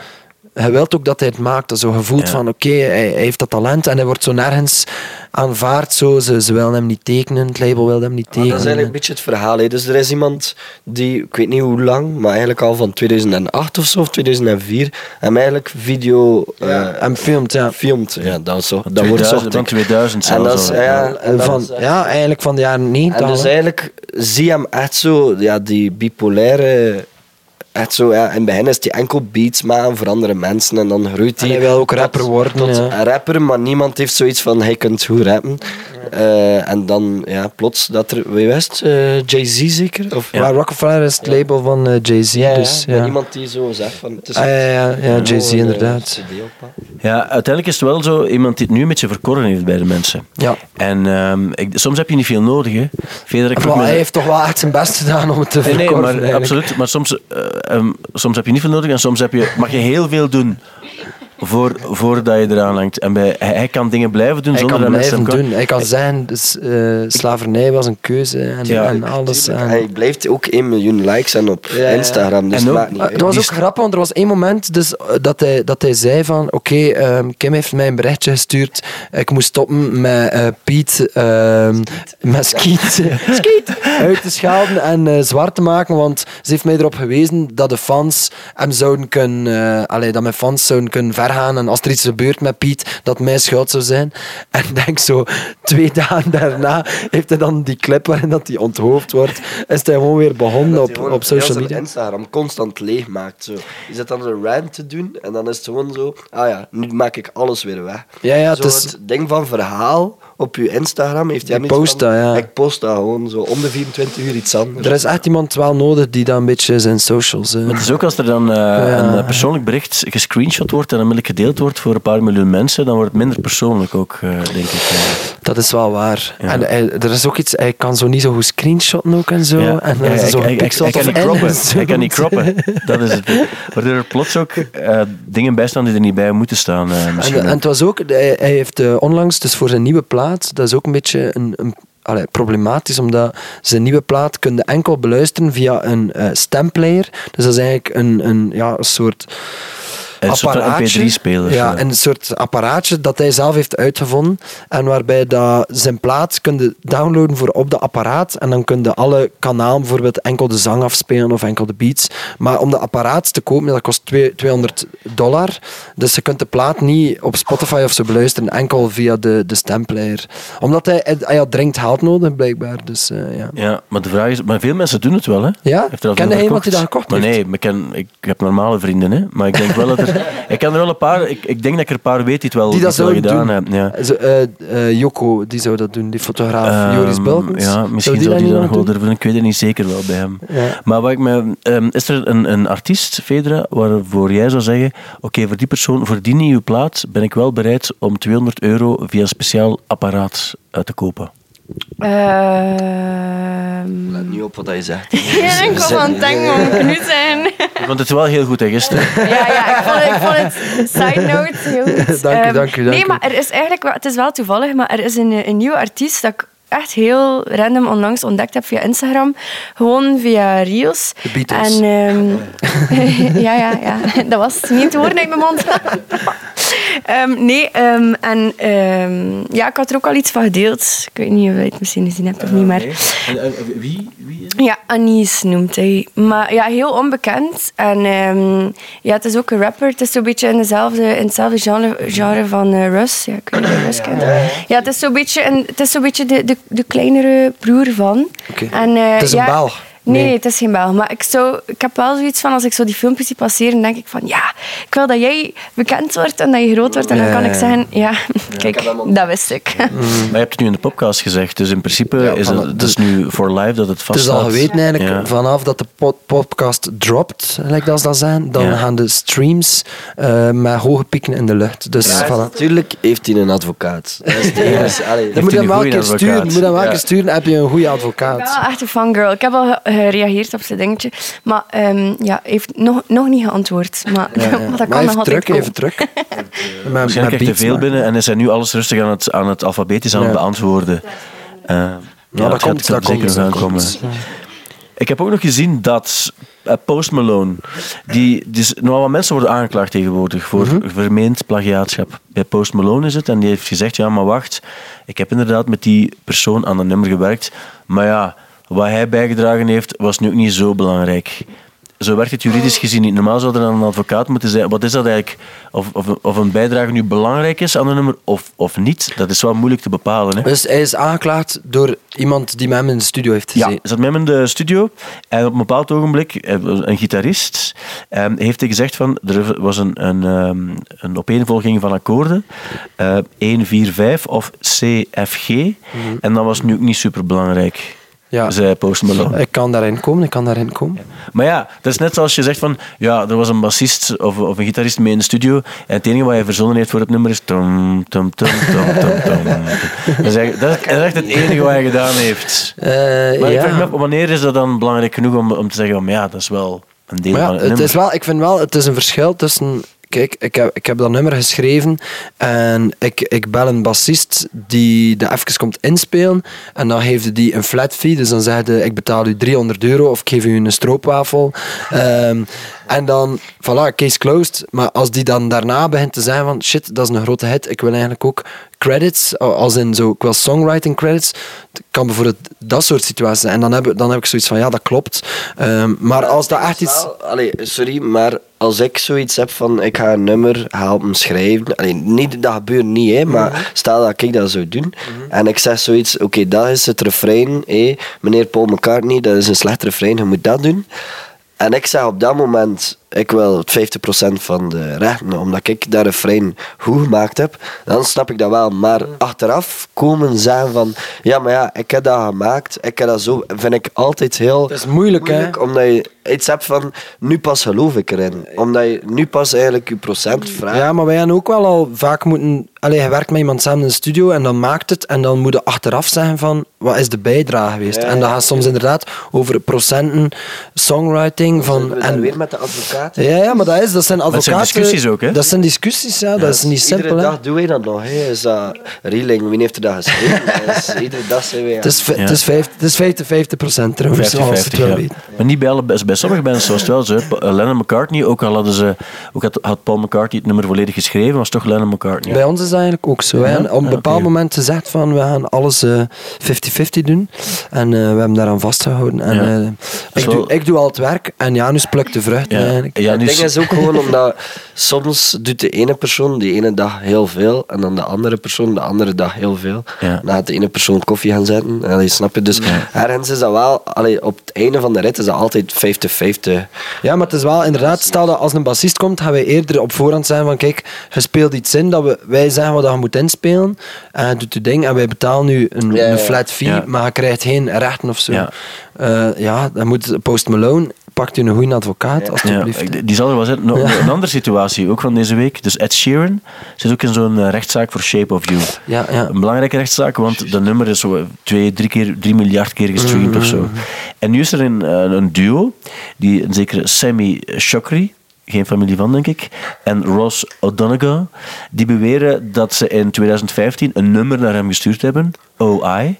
Hij wil ook dat hij het maakt. Dat Zo gevoeld Ja. van, oké, hij, hij heeft dat talent en hij wordt zo nergens aanvaard. Zo. Ze, ze willen hem niet tekenen, het label wil hem niet Maar tekenen. dat is eigenlijk een beetje het verhaal. Hè. Dus er is iemand die, ik weet niet hoe lang, maar eigenlijk al van 2008 of zo, of 2004, hem eigenlijk video eh, en filmt, ja. filmt. Ja, dat, is zo, dat 2000, wordt zo. van 2000 En dat is, ja, en van, is, ja, eigenlijk van de jaren 90. En dus eigenlijk zie je hem echt zo, ja, die bipolaire. Echt zo, ja, in het begin is hij enkel beats maken voor andere mensen en dan groeit En hij. hij wil ook tot- rapper worden, Tot ja. rapper, maar niemand heeft zoiets van hij kunt goed rappen. Eh, en dan, ja, plots dat er, wie was het? Eh, Jay-Z zeker? Of, Maar Rockefeller is het label van eh, Jay-Z. ja, dus, maar ja. iemand die zo zegt van. Het is Ah, ja, ja, ja, een Jay-Z inderdaad. Ja, uiteindelijk is het wel zo iemand die het nu een beetje verkorren heeft bij de mensen. Ja. En ehm, ik, soms heb je niet veel nodig. Hè. Frederik Maar me- hij heeft toch wel echt zijn best gedaan om het te Nee, nee, maar eigenlijk. absoluut. Maar soms, eh, ehm, soms heb je niet veel nodig en soms heb je, mag je heel veel doen voor, voordat je eraan hangt. En bij, hij, hij kan dingen blijven doen Hij zonder kan dat mensen hem doen. Hij kan zeggen, dus, eh, slavernij was een keuze en, Ja. en alles. En, Hij blijft ook 1 miljoen likes en op ja. Instagram. Dus En het ook- niet was ook grappig, want er was één moment dus, eh, dat, hij, dat hij zei van oké, ehm, Kim heeft mij een berichtje gestuurd. Ik moest stoppen met eh, Piet ehm, met Skiet, uit te schelden en eh, zwart te maken, want ze heeft mij erop gewezen dat de fans hem zouden kunnen, eh, allee, dat mijn fans zouden kunnen en als er iets gebeurt met Piet, dat mijn schuld zou zijn. En denk zo, twee dagen daarna heeft hij dan die clip waarin dat hij onthoofd wordt, is hij gewoon weer begonnen op, op social media. Instagram constant leeg maakt. Zo. Je zit dan een rant te doen en dan is het gewoon zo. Ah ja, nu maak ik alles weer weg. Ja, ja, zo het is- het ding van verhaal op je Instagram heeft niet post dat, ja. Ik post dat gewoon zo om de 24 uur iets anders. Er is echt iemand wel nodig die dan een beetje zijn socials... eh, Maar het is ook als er dan eh, een eh, persoonlijk bericht gescreenshot wordt en onmiddellijk gedeeld wordt voor een paar miljoen mensen, dan wordt het minder persoonlijk ook, eh, denk ik. dat is wel waar. Ja. En hij, er is ook iets... Hij kan zo niet zo goed screenshotten ook en zo. Ja. En dan Ja, is er hij- zo hij- gepixeld hij kan niet. Hij kan niet kroppen. Dat is het. Waardoor er plots ook eh, dingen bij staan die er niet bij moeten staan. eh, misschien. En, en het was ook... Hij, hij heeft onlangs, dus voor zijn nieuwe plaat, dat is ook een beetje een... een allee, problematisch, omdat zijn nieuwe plaat kun je enkel beluisteren via een eh stemplayer. Dus dat is eigenlijk een, een, ja, een soort Een apparaatje. MP3-speler. Ja, een soort apparaatje dat hij zelf heeft uitgevonden. En waarbij dat zijn plaat kun je downloaden voor op de apparaat. En dan kun je alle kanalen, bijvoorbeeld enkel de zang afspelen of enkel de beats. Maar om de apparaat te kopen, dat kost twee- 200 dollar. Dus je kunt de plaat niet op Spotify of zo beluisteren, enkel via de, de stemplayer. Omdat hij, hij, hij had dringend geld nodig, blijkbaar. Dus, eh, ja. Ja, maar de vraag is, maar veel mensen doen het wel, hè? Ja? Heeft er al Ken jij iemand die dat gekocht maar heeft? Nee, maar ik, ken, ik heb normale vrienden, hè? Maar ik denk wel dat er, ik ken er wel een paar. Ik, ik denk dat ik er een paar weet die het wel, Die dat wel zouden gedaan doen. hebben. Ja. Eh, eh, Joko, die zou dat doen, die fotograaf. Ehm, Joris Bulkens. Ja, misschien die zou dat die niet dat nog wel durven. Ik weet het niet zeker wel bij hem. Ja. Maar wat ik me, ehm, is er een, een artiest, Fedra, waarvoor jij zou zeggen: Oké, voor die persoon, voor die nieuwe plaat ben ik wel bereid om 200 euro via een speciaal apparaat uit te kopen. Ehm Let niet op wat hij zegt. Ja, ik was aan het denken om nu zijn. Ik vond het wel heel goed, hè, gisteren. Ja, ja, ik vond, ik vond het side note heel goed. Dank u, Ehm, dank u, dank Nee, maar er is eigenlijk, wel- het is wel toevallig, maar er is een, een nieuwe artiest dat ik echt heel random onlangs ontdekt heb via Instagram. Gewoon via Reels. De Beatles. En ehm, ja, ja, ja. Dat was niet te horen uit mijn mond. Ehm, nee, ehm, en ehm, ja, ik had er ook al iets van gedeeld. Ik weet niet of je het misschien gezien hebt of niet, maar... wie, wie is Ja, Anis noemt hij. Maar ja, heel onbekend. En ehm, ja, het is ook een rapper. Het is zo'n beetje in, dezelfde, in hetzelfde genre, genre van eh, Russ. Ja, ik weet niet of je Russ kent. Ja, het is zo'n beetje, een, het is zo'n beetje de, de, de kleinere broer van. Oké. En, eh, Het is een ja, Belg. Nee, Nee. het is geen Belg. Maar ik, zou, ik heb wel zoiets van, als ik zo die filmpjes zie passeren, denk ik van, ja, ik wil dat jij bekend wordt en dat je groot wordt. En dan kan ik zeggen, ja, kijk, dat wist ik. Maar je hebt het nu in de podcast gezegd, dus in principe Ja, is het, het is nu voor live dat het Het vaststaat. is al geweten eigenlijk, Ja. vanaf dat de pod- podcast dropt, lijkt dat dat zijn, dan Ja. gaan de streams eh, met hoge pieken in de lucht. Dus voilà. Natuurlijk heeft hij een advocaat. Dat het Je moet hij hem wel een keer sturen. Je moet hem wel een Ja. keer sturen, heb je een goede Ik advocaat. ben wel echt een fangirl. Ik heb al gereageerd op zijn dingetje. Maar ehm ja, hij heeft nog, nog niet geantwoord. Maar, Ja, ja. maar dat kan even nog altijd druk, even druk. Met- met Waarschijnlijk krijgt hij veel binnen en is hij nu alles rustig aan het, aan het alfabetisch aan het Ja. beantwoorden. Eh, ja, dat komt, dat zeker nog dat aankomen. Ik heb ook nog gezien dat eh, Post Malone, die, die is- nogal wat mensen worden aangeklaagd tegenwoordig voor Mhm. vermeend plagiaatschap. Bij Post Malone is het en die heeft gezegd, ja maar wacht, ik heb inderdaad met die persoon aan een nummer gewerkt, maar ja, wat hij bijgedragen heeft was nu ook niet zo belangrijk. Zo werkt het juridisch gezien niet. Normaal zou er dan een advocaat moeten zijn. Wat is dat eigenlijk? Of, of, of een bijdrage nu belangrijk is aan een nummer of, of niet, dat is wel moeilijk te bepalen. Hè? Dus hij is aangeklaagd door iemand die met hem in de studio heeft Ja, gezeten. hij zat met hem in de studio en op een bepaald ogenblik, een gitarist, eh, heeft hij gezegd van, er was een, een, ehm, een opeenvolging van akkoorden, eh 1, 4, 5 of C, F, G, en dat was nu ook niet super belangrijk, Ja. zei Post Malone. Ik kan daarin komen, ik kan daarin komen. Maar ja, dat is net zoals je zegt van, ja, er was een bassist of, of een gitarist mee in de studio en het enige wat hij verzonnen heeft voor het nummer is tum, tum, tum, tum, tum. Dat is echt- dat is echt het enige wat hij gedaan heeft. Eh, Maar ik ja. vraag me af, wanneer is dat dan belangrijk genoeg om, om te zeggen, van, ja, dat is wel een deel Maar van ja, het het nummer. is wel, ik vind wel, het is een verschil tussen... Kijk, ik heb, ik heb dat nummer geschreven en ik, ik bel een bassist die dat even komt inspelen en dan geeft die een flat fee, dus dan zegt hij, ik betaal u 300 euro of ik geef u een stroopwafel. Ehm, en dan, voilà, case closed. Maar als die dan daarna begint te zeggen van, shit, dat is een grote hit, ik wil eigenlijk ook credits, als in zo, ik wil songwriting credits, het kan bijvoorbeeld dat soort situaties zijn. En dan heb, dan heb ik zoiets van, ja, dat klopt. Ehm, maar als dat echt iets... Wel, allee, sorry, maar als ik zoiets heb van ik ga een nummer helpen schrijven, allee, niet, dat gebeurt niet, hè, maar stel dat ik dat zou doen en ik zeg zoiets, oké, dat is het refrein, hé, meneer Paul McCartney, dat is een slecht refrein, je moet dat doen. En ik zeg op dat moment, ik wil het 50% van de rechten, omdat ik dat refrein goed gemaakt heb, dan snap ik dat wel. Maar achteraf komen zeggen van, ja, maar ja, ik heb dat gemaakt, ik heb dat zo, vind ik altijd heel Dat is moeilijk, hè? omdat je iets hebt van, nu pas geloof ik erin. Omdat je nu pas eigenlijk je procent vraagt. Ja, maar wij hebben ook wel al vaak moeten... Allee, je werkt met iemand samen in de studio en dan maakt het en dan moet je achteraf zeggen van wat is de bijdrage geweest. Ja, en dat gaat soms inderdaad over procenten, songwriting van... Daar En, weer met de advocaat. Ja, ja, maar dat, is, dat zijn het zijn advocaten... discussies ook, hè? Dat zijn discussies, ja. Dat is niet simpel, Iedere hè. dag doen wij dat nog. Hè. Is dat reeling? Wie heeft er dat geschreven? Dat is- iedere dag zijn wij aan. Het is, Ja. het is 50, het is 50, 50 procent trouwens, 50, zoals het 50, wel ja. weten. Maar niet bij, alle, bij sommige bands was het wel zo. Pa- Lennon McCartney, ook al hadden ze, ook had, had Paul McCartney het nummer volledig geschreven, was toch Lennon McCartney. Bij ons is dat eigenlijk ook zo. Hè. Ja? En Op een Ja, bepaald oké. moment gezegd van we gaan alles eh, 50-50 doen. En eh, we hebben daaraan vastgehouden. En, eh, ik, wel- doe, ik doe al het werk en Janus plukt de vruchten Ja. Eigenlijk. Ja, het ding is- ook gewoon omdat soms doet de ene persoon die ene dag heel veel en dan de andere persoon de andere dag heel veel. Ja. Dan gaat de ene persoon koffie gaan zetten. Allee, snap je? Dus ergens is dat wel, allee, op het einde van de rit is dat altijd 50-50. Ja, maar het is wel inderdaad, stel dat als een bassist komt, gaan wij eerder op voorhand zijn van kijk, je speelt iets in, dat we, wij zeggen wat je moet inspelen en je doet je ding en wij betalen nu een, Ja, ja. een flat fee, Ja. maar je krijgt geen rechten of zo. Ja. Eh, ja, dan moet Post Malone, pakt u een goede advocaat, Ja, ik- die zal er wel zijn. Nog Ja. Een andere situatie, ook van deze week. Dus Ed Sheeran zit ook in zo'n eh, rechtszaak voor Shape of You. Ja, ja. Een belangrijke rechtszaak, want dat nummer is zo twee, drie, keer, drie miljard keer gestreamd of zo. En nu is er een, eh, een duo, die een zekere Sammy Chokri, geen familie van denk ik, en Ross O'Donegal, die beweren dat ze in 2015 een nummer naar hem gestuurd hebben, OI.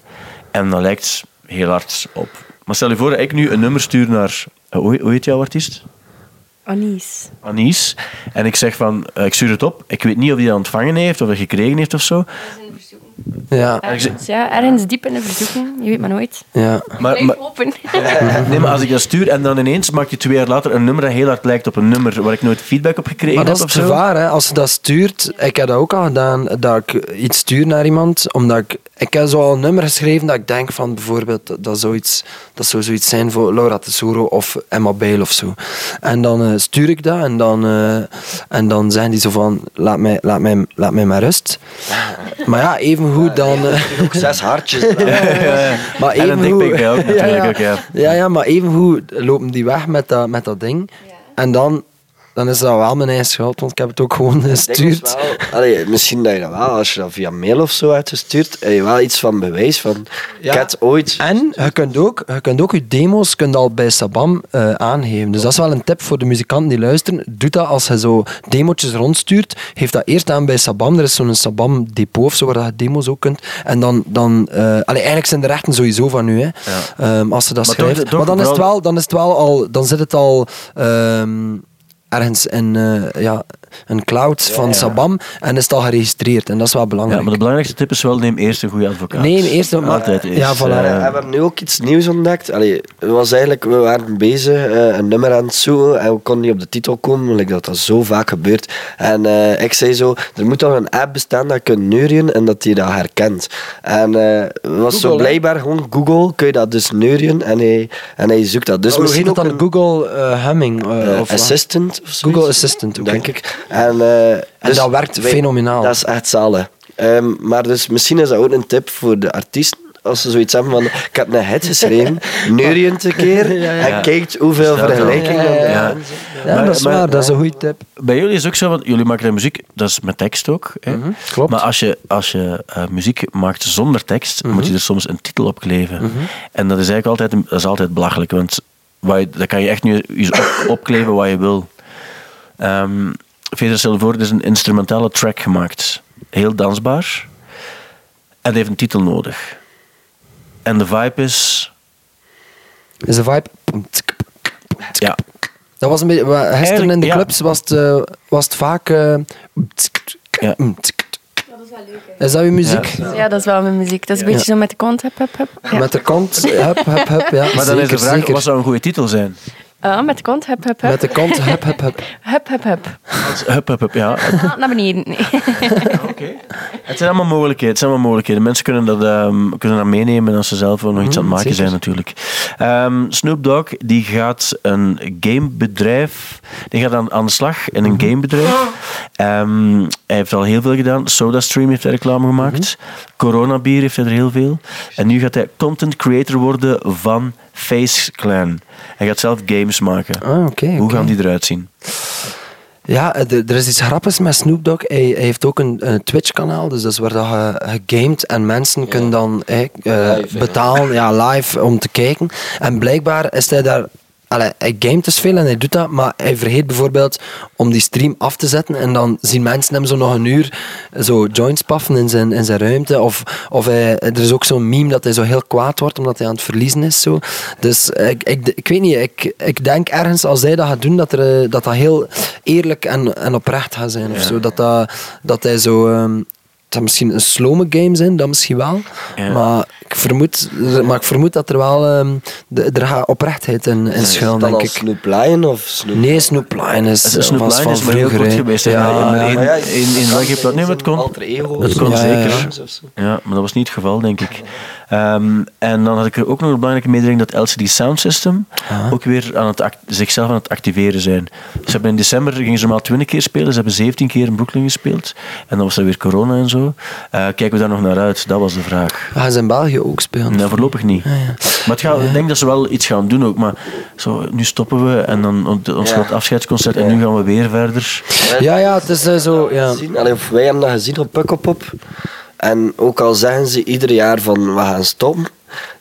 En dat lijkt heel hard op. Maar stel je voor dat ik nu een nummer stuur naar... eh, Hoe, hoe heet jouw artiest? Anis. Anis. En ik zeg van, eh, ik stuur het op. Ik weet niet of hij dat ontvangen heeft of dat gekregen heeft of zo. Ja, Ergens, ja, ergens diep in de verzoeking. Je weet maar nooit. ja. Maar, maar, open. nee, maar als ik dat stuur en dan ineens maak je twee jaar later een nummer dat heel hard lijkt op een nummer waar ik nooit feedback op gekregen Maar dat is heb het zo. gevaar, hè. als je dat stuurt. Ik heb dat ook al gedaan, dat ik iets stuur naar iemand, omdat ik... Ik heb zo al een nummer geschreven dat ik denk van bijvoorbeeld, dat, zou, iets, dat zou zoiets zijn voor Laura Tesoro of Emma Bale of zo. En dan eh, stuur ik dat en dan, eh, en dan zijn die zo van, laat mij, laat mij, laat mij maar rust. Maar ja, evengoed dan... eh, Ook zes hartjes. maar En een evengoed- dikpik ook natuurlijk, ook, ja. ja, ja, maar evengoed lopen die weg met dat, met dat ding. En dan, dan is dat wel mijn eigen schuld, want ik heb het ook gewoon gestuurd. wel- allee, misschien dat je dat wel, als je dat via mail of zo uitgestuurd, heb je wel iets van bewijs van. Ja. Ik had ooit. En je kunt ook je, kunt ook je demo's kunt al bij Sabam eh, aangeven. Dus dat is wel een tip voor de muzikanten die luisteren. Doe dat als je zo demotjes rondstuurt. Geef dat eerst aan bij Sabam. Er is zo'n Sabam depot of zo waar je demo's ook kunt. En dan, dan eh, allee, eigenlijk zijn de rechten sowieso van u. Hè. Ehm, als ze dat Maar toch- schrijft. toch maar dan is, het wel, dan is het wel al, dan zit het al ehm, ergens in eh, ja, een cloud van ja. Sabam en is het al geregistreerd. En dat is wel belangrijk. Ja, maar de belangrijkste tip is wel, neem eerst een goede advocaat. Nee, eerst Altijd eerst, Ja, voilà. eh, we hebben nu ook iets nieuws ontdekt. Allee, was eigenlijk, we waren bezig, eh, een nummer aan het zoeken en we konden niet op de titel komen, like dat dat zo vaak gebeurt. En eh, ik zei zo, er moet toch een app bestaan dat je kunt neurien en dat die dat herkent. En eh, het was zo Google, blijkbaar gewoon Google, kun je dat dus neurien en hij, en hij zoekt dat. Dus Dus misschien ook dan een Google eh, Humming. of assistant of. Google Assistant, denk ik. En, eh, dus dat werkt fenomenaal. Dat is echt zalig. Ehm, maar dus misschien is dat ook een tip voor de artiesten. Als ze zoiets hebben van, ik heb een hit geschreven, neuriënt een keer en kijkt hoeveel vergelijkingen Ja, ja, er ja. zijn. Ja, Maar- dat is maar- waar. Dat is een goede tip. Bij jullie is het ook zo, want jullie maken de muziek, dat is met tekst ook. Hè? Mhm, klopt. Maar als je, als je eh, muziek maakt zonder tekst, Mhm. moet je er soms een titel op kleven. En dat is eigenlijk altijd, dat is altijd belachelijk, want je, dat kan je echt nu eens op, opkleven wat je wil. Ehm Feder stel je voor, er is een instrumentale track gemaakt. Heel dansbaar. En heeft een titel nodig. En de vibe is... Is de vibe... Ja, Dat was een beetje... Gisteren in de ja. clubs was het, eh, was het vaak... eh, Ja. Is dat uw muziek? Ja, dat is wel mijn muziek. Dat is een beetje zo met de kont. Hup, hup, hup. Ja. Met de kant, hup, hup, hup. Ja, maar dan zeker, is de vraag, zeker. wat zou een goede titel zijn? Ah, met de kont. Hup, hup, hup. Met de kant, hup, hup, hup. Hup, hup, hup. Hup, hup, hup, ja. Ah, naar beneden. Nee. Het zijn allemaal mogelijkheden. Het zijn allemaal mogelijkheden. Mensen kunnen dat, ehm, kunnen dat meenemen als ze zelf nog iets aan het maken zeker. zijn natuurlijk. Ehm, Snoop Dogg die gaat een gamebedrijf, die gaat aan, aan de slag in een gamebedrijf. Ehm, hij heeft al heel veel gedaan. SodaStream heeft hij reclame gemaakt. Corona Bier heeft hij er heel veel. En nu gaat hij content creator worden van Face Clan. Hij gaat zelf games maken. Ah. Hoe gaan die eruit zien? Ja, er, er is iets grappigs met Snoop Dogg. Hij, hij heeft ook een, een Twitch-kanaal, dus dat is waar dat je gegamed en mensen kunnen dan eh, eh, Live, ja. betalen ja, live om te kijken. En blijkbaar is hij daar... Allee, hij gamet dus veel en hij doet dat, maar hij vergeet bijvoorbeeld om die stream af te zetten en dan zien mensen hem zo nog een uur zo joints paffen in zijn, in zijn ruimte. Of, of hij, er is ook zo'n meme dat hij zo heel kwaad wordt omdat hij aan het verliezen is. Zo. Dus ik, ik, ik weet niet, ik, ik denk ergens als hij dat gaat doen, dat er, eh, dat, dat heel eerlijk en, en oprecht gaat zijn. Of zo. Dat, dat, dat hij zo... ehm, dat misschien een slome game zijn, dat misschien wel. Ja. Maar, ik vermoed, maar ik vermoed dat er wel ehm, de, er gaat oprechtheid in, in schuilen, dan denk ik. Snoop Lion of Snoop... Nee, Snoop Lion is, is Snoop was Lion van is maar heel kort geweest. Ja, in, ja. in, in, in welke platneum het kon? Het kon zeker. Ja, maar dat was niet het geval, denk ik. Ehm, en dan had ik er ook nog een belangrijke mededeling dat LCD Sound System ook weer aan het zichzelf aan het activeren zijn. Ze hebben in december gingen ze normaal 20 keer spelen, ze hebben 17 keer in Brooklyn gespeeld. En dan was er weer corona en zo. Eh, kijken we daar nog naar uit? Dat was de vraag. Gaan ze in België ook spelen? Nee, voorlopig niet. Maar het gaat, ik denk dat ze wel iets gaan doen ook. Maar zo, nu stoppen we en dan on- ons Ja. groot afscheidsconcert en nu gaan we weer verder. Ja, ja, het is eh, zo... Ja. Allee, of wij hebben dat gezien op Pukkelpop. En ook al zeggen ze ieder jaar van we gaan stoppen,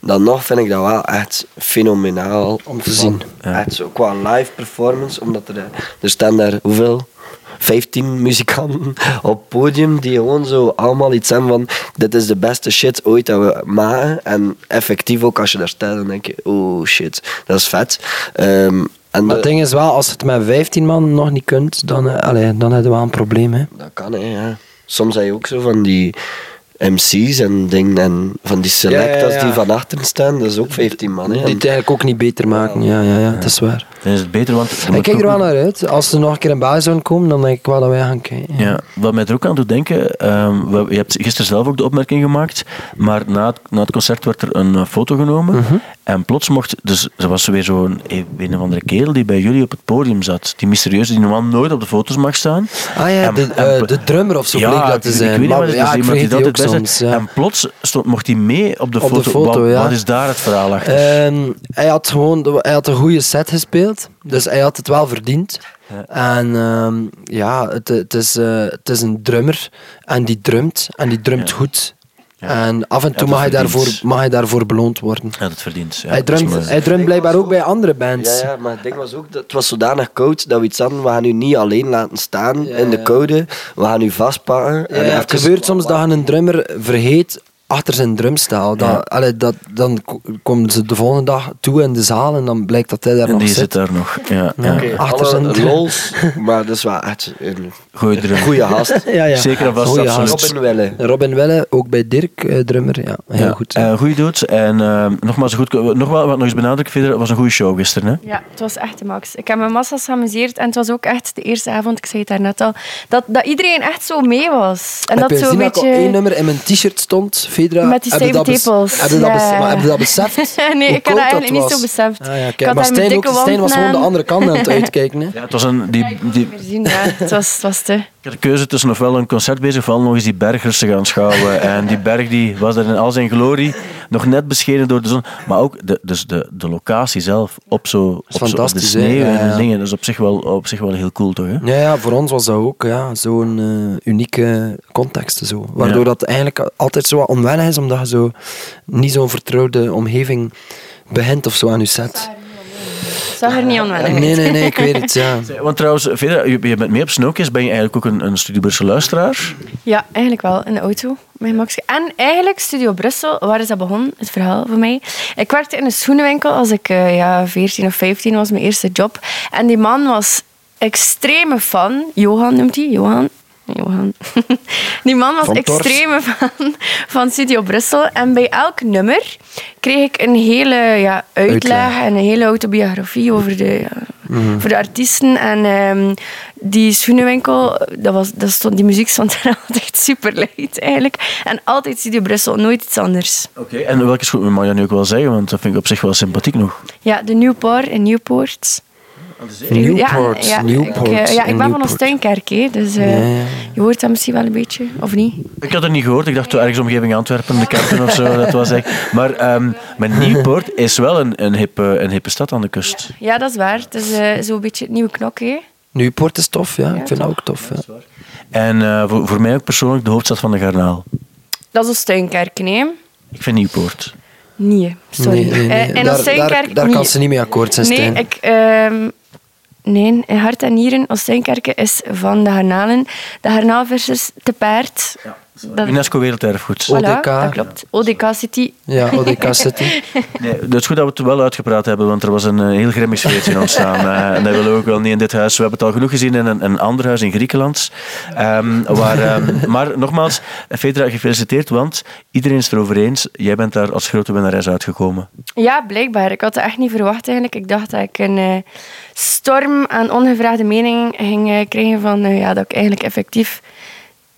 dan nog vind ik dat wel echt fenomenaal om te zien. Ja. Echt zo qua live performance, omdat er, er staan daar hoeveel? 15 muzikanten op het podium die gewoon zo allemaal iets hebben van dit is de beste shit ooit dat we maken. En effectief ook als je daar staat, dan denk je, oh shit, dat is vet. Ehm, en Maar het ding is wel, als het met 15 man nog niet kunt, dan, eh, allee, dan heb je wel een probleem. Hè. Dat kan, hè, ja. Soms heb je ook zo van die MC's en dingen en van die selectors Ja, ja, ja. die van achteren staan. Dat is ook 15 man, hè. Die het eigenlijk ook niet beter maken. Ja, ja, ja, dat is waar. Dan is het beter, want... Ik kijk er wel naar uit. Als ze nog een keer in België zouden komen, dan denk ik wel dat wij gaan kijken. Ja, wat mij er ook aan doet denken, ehm, we- je hebt gisteren zelf ook de opmerking gemaakt, maar na het, na het concert werd er een eh, foto genomen Mhm. en plots mocht, dus er was weer zo'n eh, een of andere kerel die bij jullie op het podium zat, die mysterieuze die normaal nooit op de foto's mag staan. Ah ja, En- de, en- eh, de drummer of zo ja, bleek dat ik- te ik zijn. weet niet Maar ja, ik iemand die dat soms. ja. En plots stond, mocht hij mee op de Op de foto. wat, is daar het verhaal achter? Ehm, hij had gewoon hij had een goede set gespeeld, dus hij had het wel verdiend. En ehm, ja, het, het, is, eh, het is een drummer en die drumt en die drumt Ja. goed. Ja. En af en toe mag, hij daarvoor, mag hij daarvoor beloond worden. ja, dat verdient. Ja, hij, drumt, hij drumt blijkbaar ook bij andere bands. Ja, ja, maar het ding was ook, dat het was zodanig koud dat we iets hadden, we gaan u niet alleen laten staan Ja, in de koude, we gaan u vastpakken. Ja, en het gebeurt soms dat je een drummer vergeet achter zijn drumstaal. Dat, Ja. allee, dat, dan ko- komen ze de volgende dag toe in de zaal en dan blijkt dat hij daar En nog die zit. daar nog. Ja, Ja. Oké, achter alle zijn- lols, maar dat is wel echt een Goeie drum. goede gast. Ja, ja. Zeker en vast, Goeie. Robin Welle. Robin Welle, ook bij Dirk, eh, drummer. Ja, heel Ja, goed. eh, goeie dood. En eh, nogmaals, goed, nog wel wat nog eens benadrukken, verder, het was een goede show gisteren. Hè? Ja, het was echt de max. Ik heb me massas geamuseerd en het was ook echt de eerste avond, ik zei het daarnet al, dat, dat iedereen echt zo mee was. En heb dat je zo gezien een dat ik op één beetje... nummer in mijn t-shirt stond, Fedra? Met die stijve tepels. Heb je dat, bes- Ja. maar heb je dat beseft? Nee, ik had dat eigenlijk niet zo beseft. Ah, ja, Ik kijk, had maar Stijn, ook, dikke Stijn was gewoon de andere kant aan het uitkijken. Hè. Ja, het was een, die, die, zien, ja. Het was, het was te... ik had de keuze tussen ofwel een concert bezig, ofwel nog eens die berg rustig aanschouwen. En die berg die was er in al zijn glorie, nog net beschenen door de zon. Maar ook de, dus de, de locatie zelf, op, zo, op, zo, op de sneeuw en ja. dingen. Dat is op zich wel, op zich wel heel cool, toch? Hè? Ja, ja, voor ons was dat ook ja, zo'n eh, unieke context. Zo. Waardoor dat eigenlijk altijd zo wat onwennig is, omdat je zo niet zo'n vertrouwde omgeving begint of zo aan je set. Zag er niet onwennig uit. Nee, nee, nee, ik weet het, ja. Want trouwens, Vera, je, je bent mee op Snowcase. Ben je eigenlijk ook een, een Studio Brussel luisteraar? Ja, eigenlijk wel, in de auto. Met Max. En eigenlijk Studio Brussel, waar is dat begonnen, het verhaal voor mij. Ik werkte in een schoenenwinkel als ik eh, ja, 14 of 15 was, mijn eerste job. En die man was extreme fan. Johan noemt hij, Johan. Johan. Die man was extreme fan van Studio Brussel. En bij elk nummer kreeg ik een hele ja, uitleg, Uitleg. en een hele autobiografie over de, ja, voor de artiesten. En ehm, die schoenenwinkel, dat was, dat stond, die muziek stond er altijd super luid eigenlijk. En altijd Studio Brussel, nooit iets anders. Oké. En welke schoen mag je nu ook wel zeggen? Want dat vind ik op zich wel sympathiek nog. Ja, de Newport in Newport. Newport, ja, Newport. Ik, eh, ja, ik in ben van Newport. Hè, dus eh, je hoort dat misschien wel een beetje, of niet? Ik had het niet gehoord. Ik dacht ergens omgeving Antwerpen, de Kerken of zo. Dat was echt. Maar, ehm maar Nieuwpoort is wel een, een, hippe, een hippe stad aan de kust. Ja, dat is waar. Het is eh, zo'n beetje het nieuwe knok, hè. Newport is tof, ja. Ik vind dat ook tof. Ja. En eh, voor, voor mij ook persoonlijk de hoofdstad van de Garnaal. Dat is Oosttuinkerk, nee. Ik vind Nieuwpoort. Nee, sorry. Nee, nee, nee. Eh, in Daar, kan ze niet mee akkoord zijn, Nee, Stijn. ik, ehm, nee, in Hart en Nieren, Oosttuinkerke is van de Garnalen. De Garnaalvissers te paard. Dat- UNESCO Werelderfgoed. Voilà, ODK. dat klopt. ODK City. Ja, ODK City. Nee, het is goed dat we het wel uitgepraat hebben, want er was een eh, heel grimmig sfeertje ontstaan. Eh, en dat willen we ook wel niet in dit huis. We hebben het al genoeg gezien in een, een ander huis in Griekenland. Ehm, waar, ehm, maar nogmaals, Fedra, gefeliciteerd, want iedereen is het erover eens. Jij bent daar als grote winnares uitgekomen. Ja, blijkbaar. Ik had het echt niet verwacht eigenlijk. Ik dacht dat ik een eh, storm aan ongevraagde meningen ging krijgen van eh, ja, dat ik eigenlijk effectief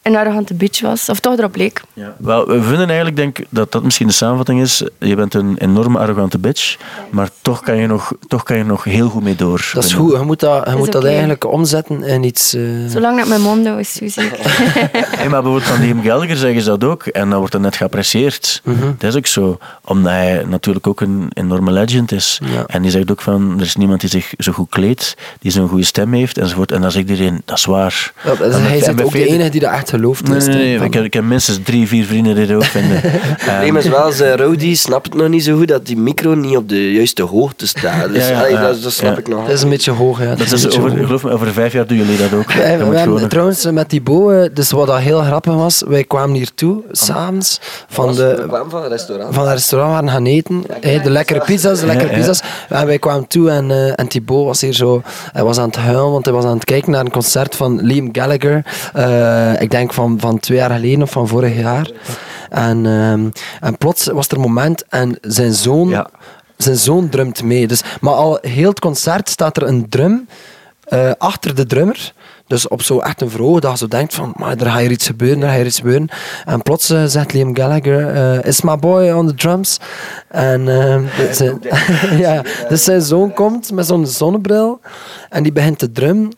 een arrogante bitch was. Of toch erop leek. Ja. Wel, we vinden eigenlijk denk, dat dat misschien de samenvatting is. Je bent een enorme arrogante bitch, maar toch kan je nog, toch kan je nog heel goed mee door. Dat is goed. Je moet dat, je moet dat eigenlijk omzetten in iets... eh, Zolang dat mijn mond is zeker. Nee, maar bijvoorbeeld van Liam Gelger zeggen ze dat ook. En dan wordt dat net geapprecieerd. Mhm. Dat is ook zo. Omdat hij natuurlijk ook een enorme legend is. Ja. En die zegt ook van, er is niemand die zich zo goed kleedt, die zo'n goede stem heeft, enzovoort. En dan zegt iedereen, dat is waar. ja, En hij is en ook de enige die dat echt geloofd Nee, is. nee, hè, nee. van- Ik, heb, ik heb minstens drie, vier vrienden die dat ook vinden. Het probleem is wel, zijn Rowdy snapt het nog niet zo goed dat die micro niet op de juiste hoogte staat. Dus Ja, ja, allee, ja. dat, dat snap Ja. ik nog. Dat is een beetje hoog, ja. Dat een is beetje over, hoog. geloof me, over vijf jaar doen jullie dat ook. Wij- Dat moet wij gewoon hebben, trouwens, met die boen, dus wat dat heel grappig was, wij kwamen hier toe, s'avonds, van de, van een restaurant. van het restaurant waren gaan eten. Hey, de lekkere pizza's, de lekkere Ja, ja. pizza's. En wij kwamen toe en, eh en Thibaut was hier zo... Hij was aan het huilen, want hij was aan het kijken naar een concert van Liam Gallagher. Eh, ik denk van, van twee jaar geleden of van vorig jaar. En, ehm, en plots was er een moment en zijn zoon... Ja. Zijn zoon drumt mee. Dus, maar al heel het concert staat er een drum eh, achter de drummer. Dus op zo echt een dat je zo denkt van, maar er gaat hier iets gebeuren, er gaat hier iets gebeuren. En plots eh, zegt Liam Gallagher, eh, is my boy on the drums? En eh, dus, zijn- ja, dus zijn zoon komt met zo'n zonnebril en die begint te drummen.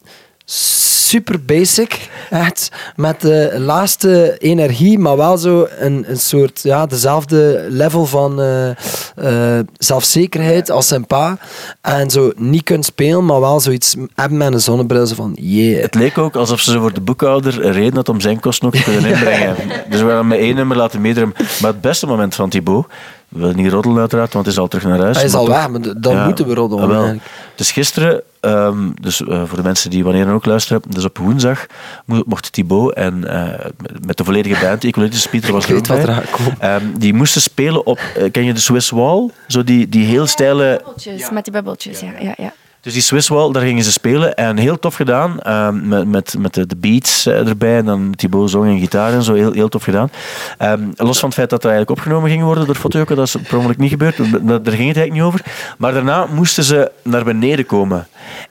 Super basic, echt met de laatste energie, maar wel zo een, een soort, ja, dezelfde level van eh, eh, zelfzekerheid als zijn pa. En zo niet kunnen spelen, maar wel zoiets hebben met een zonnebril, zo van yeah. Het leek ook alsof ze voor de boekhouder een reden had om zijn kosten ook te kunnen inbrengen. Dus we gaan met één nummer laten meedrum. Maar het beste moment van Thibaut, we willen niet roddelen uiteraard, want het is al terug naar huis. Hij is al weg, maar dan Ja, moeten we roddelen. ah, wel. eigenlijk. Dus gisteren, ehm, dus eh, voor de mensen die wanneer dan ook luisteren, dus op woensdag mo- mocht Thibaut en eh, met- de volledige band, Ecologisch Pieter was Ik er ook bij, ehm, die moesten spelen op, eh, ken je de Swiss Wall? Zo die, die heel steile Bubbeltjes, Met die bubbeltjes, ja. ja, ja. Dus die Swiss Wall, daar gingen ze spelen. En heel tof gedaan. ehm, met, met, met de, de beats eh, erbij. En dan Thibaut zong en gitaar en zo. Heel, heel tof gedaan. Ehm, los van het feit dat er eigenlijk opgenomen ging worden door Fotojokken. Dat is per ongeluk niet gebeurd. Daar ging het eigenlijk niet over. Maar daarna moesten ze naar beneden komen.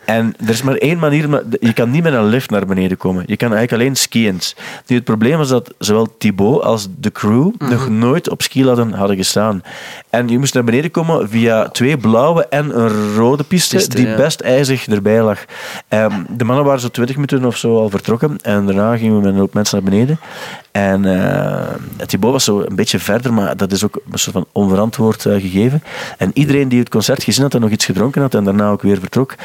En er is maar één manier. Je kan niet met een lift naar beneden komen. Je kan eigenlijk alleen skiënd. Nu, het probleem was dat zowel Thibaut als de crew nog nooit op skiladden hadden gestaan. En je moest naar beneden komen via twee blauwe en een rode piste. Piste, die ja. best ijzig erbij lag. Ehm, de mannen waren zo 20 minuten of zo al vertrokken. En daarna gingen we met een hoop mensen naar beneden. En eh Thibaut was zo een beetje verder, maar dat is ook een soort van onverantwoord eh, gegeven. En iedereen die het concert gezien had en nog iets gedronken had en daarna ook weer vertrok,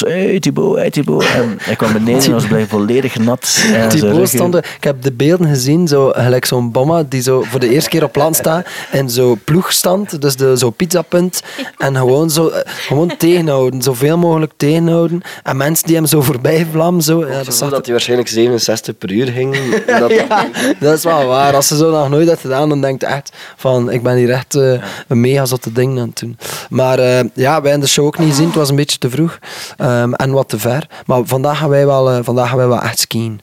was hey Thibaut, hey Thibaut. En hij kwam beneden en was blij volledig nat. Thibaut stond, er- ik heb de beelden gezien, zo, gelijk zo'n bomma die zo voor de eerste keer op land staat en zo ploegstand, dus de, zo pizzapunt, en gewoon, zo, eh, gewoon tegenhouden, zoveel mogelijk tegenhouden. En mensen die hem zo voorbij vlammen, zo, ja, Dat dat, zag dat hij waarschijnlijk 67 per uur ging. Dat, ja, dat is wel waar. Als ze zo nog nooit had gedaan, dan denkt je echt van, ik ben hier echt eh, een mega zotte ding aan het doen. Maar eh, ja, wij hebben de show ook niet gezien. Het was een beetje te vroeg ehm, en wat te ver. Maar vandaag gaan wij wel, eh, vandaag gaan wij wel echt skiën.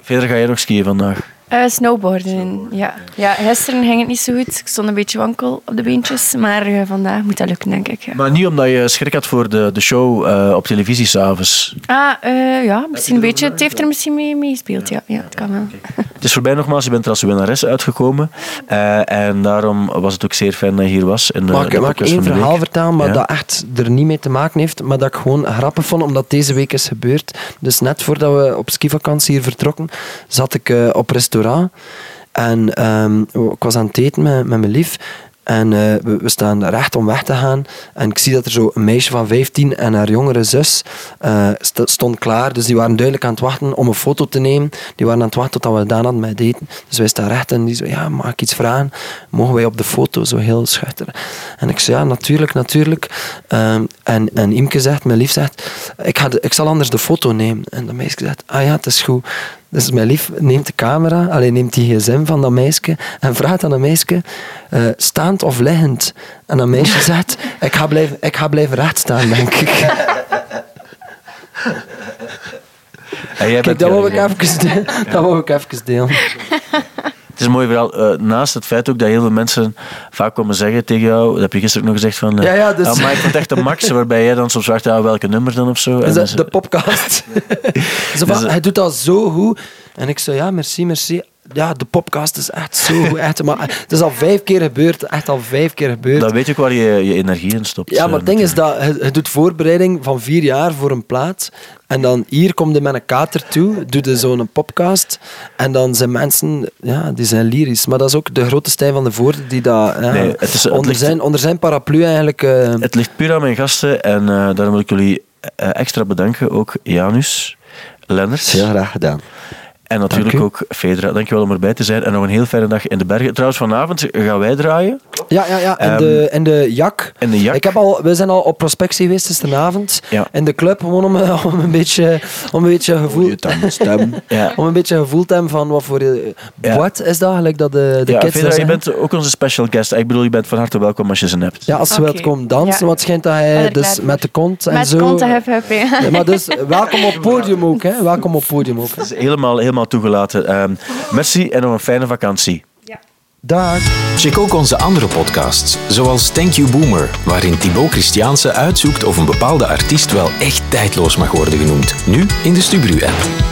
Verder ga jij nog skiën vandaag. Eh, snowboarden, ja. ja. Gisteren ging het niet zo goed. Ik stond een beetje wankel op de beentjes. Maar eh, vandaag moet dat lukken, denk ik. Ja. Maar niet omdat je schrik had voor de, de show eh, op televisie s'avonds. Ah, eh, ja, misschien een beetje. Het heeft er misschien mee meegespeeld, ja. Ja, het kan wel. Het is voorbij nogmaals, je bent er als winnares uitgekomen. Eh, en daarom was het ook zeer fijn dat je hier was. In Mag de mag ik één verhaal week. vertellen, maar Ja. dat echt er niet mee te maken heeft, maar dat ik gewoon grappig vond, omdat deze week is gebeurd. Dus net voordat we op skivakantie hier vertrokken, zat ik eh, op restaurant en ehm, ik was aan het eten met, met mijn lief. En eh, we, we staan recht om weg te gaan. En ik zie dat er zo een meisje van 15 en haar jongere zus st- stond klaar. Dus die waren duidelijk aan het wachten om een foto te nemen. Die waren aan het wachten tot we gedaan hadden met eten. Dus wij staan recht en die zo, ja, mag ik iets vragen? Mogen wij op de foto? Zo heel schuchter. En ik zei, ja, natuurlijk, natuurlijk. Ehm, en, en Imke zegt, mijn lief zegt, ik, ga ik zal anders de foto nemen. En dat meisje zegt, ah ja, het is goed. Dus mijn lief neemt de camera, alleen neemt die gsm van dat meisje en vraagt aan dat meisje, eh, staand of liggend? En dat meisje zegt, ik ga blijven, ik ga blijven recht staan, denk ik. En jij Kijk, dat wou ik even, de- dat wou ik even delen. Is een mooi verhaal. Eh, naast het feit ook dat heel veel mensen vaak komen zeggen tegen jou, dat heb je gisteren ook nog gezegd van... eh, Ja, ja, dus- "Ah, maar ik vond echt een max, waarbij jij dan soms vraagt, ja, welke nummer dan of zo. En de, de podcast. Dus, eh, hij doet dat zo goed. En ik zei, ja, merci, merci. Ja, de podcast is echt zo goed. Echt, maar het is al vijf keer gebeurd. Echt al vijf keer gebeurd. dan weet je ook waar je je energie in stopt. Ja, maar eh, het ding is dat je, doet voorbereiding van vier jaar voor een plaat. En dan hier komt je met een kater toe, doe je zo'n podcast. En dan zijn mensen, ja, die zijn lyrisch. Maar dat is ook de grote Stijn van de Voorde die dat ja, Nee, het is- het onder, ligt- zijn, onder zijn paraplu eigenlijk... eh, Het ligt puur aan mijn gasten en eh, daarom wil ik jullie extra bedanken. Ook Janus, Lenners. Heel graag gedaan. En natuurlijk Dank ook Fedra. Dankjewel om erbij te zijn. En nog een heel fijne dag in de bergen. Trouwens, vanavond gaan wij draaien. Ja, ja, ja. En, Ehm, de, en de Jak. in de Jak. Ik heb al, we zijn al op prospectie geweest gisteravond. Ja. In de club, gewoon om, om een beetje, om een beetje gevoel... Stem. Ja. Om een beetje gevoel te hebben van wat voor... eh, Ja. Wat is dat gelijk dat de, de ja, kids Fedra, je bent ook onze special guest. Ik bedoel, je bent van harte welkom als je ze hebt. Ja, als je Oké. wilt komen dansen, want het schijnt dat hij dus met de kont en Met zo... konten heb heb je. Ja, maar dus, welkom op podium ook, hè. Welkom op podium ook. Het is helemaal, helemaal toegelaten. Ehm, merci en nog een fijne vakantie. Dag. Check ook onze andere podcasts, zoals Thank You Boomer, waarin Thibaut Christiaanse uitzoekt of een bepaalde artiest wel echt tijdloos mag worden genoemd. Nu in de Stubru-app.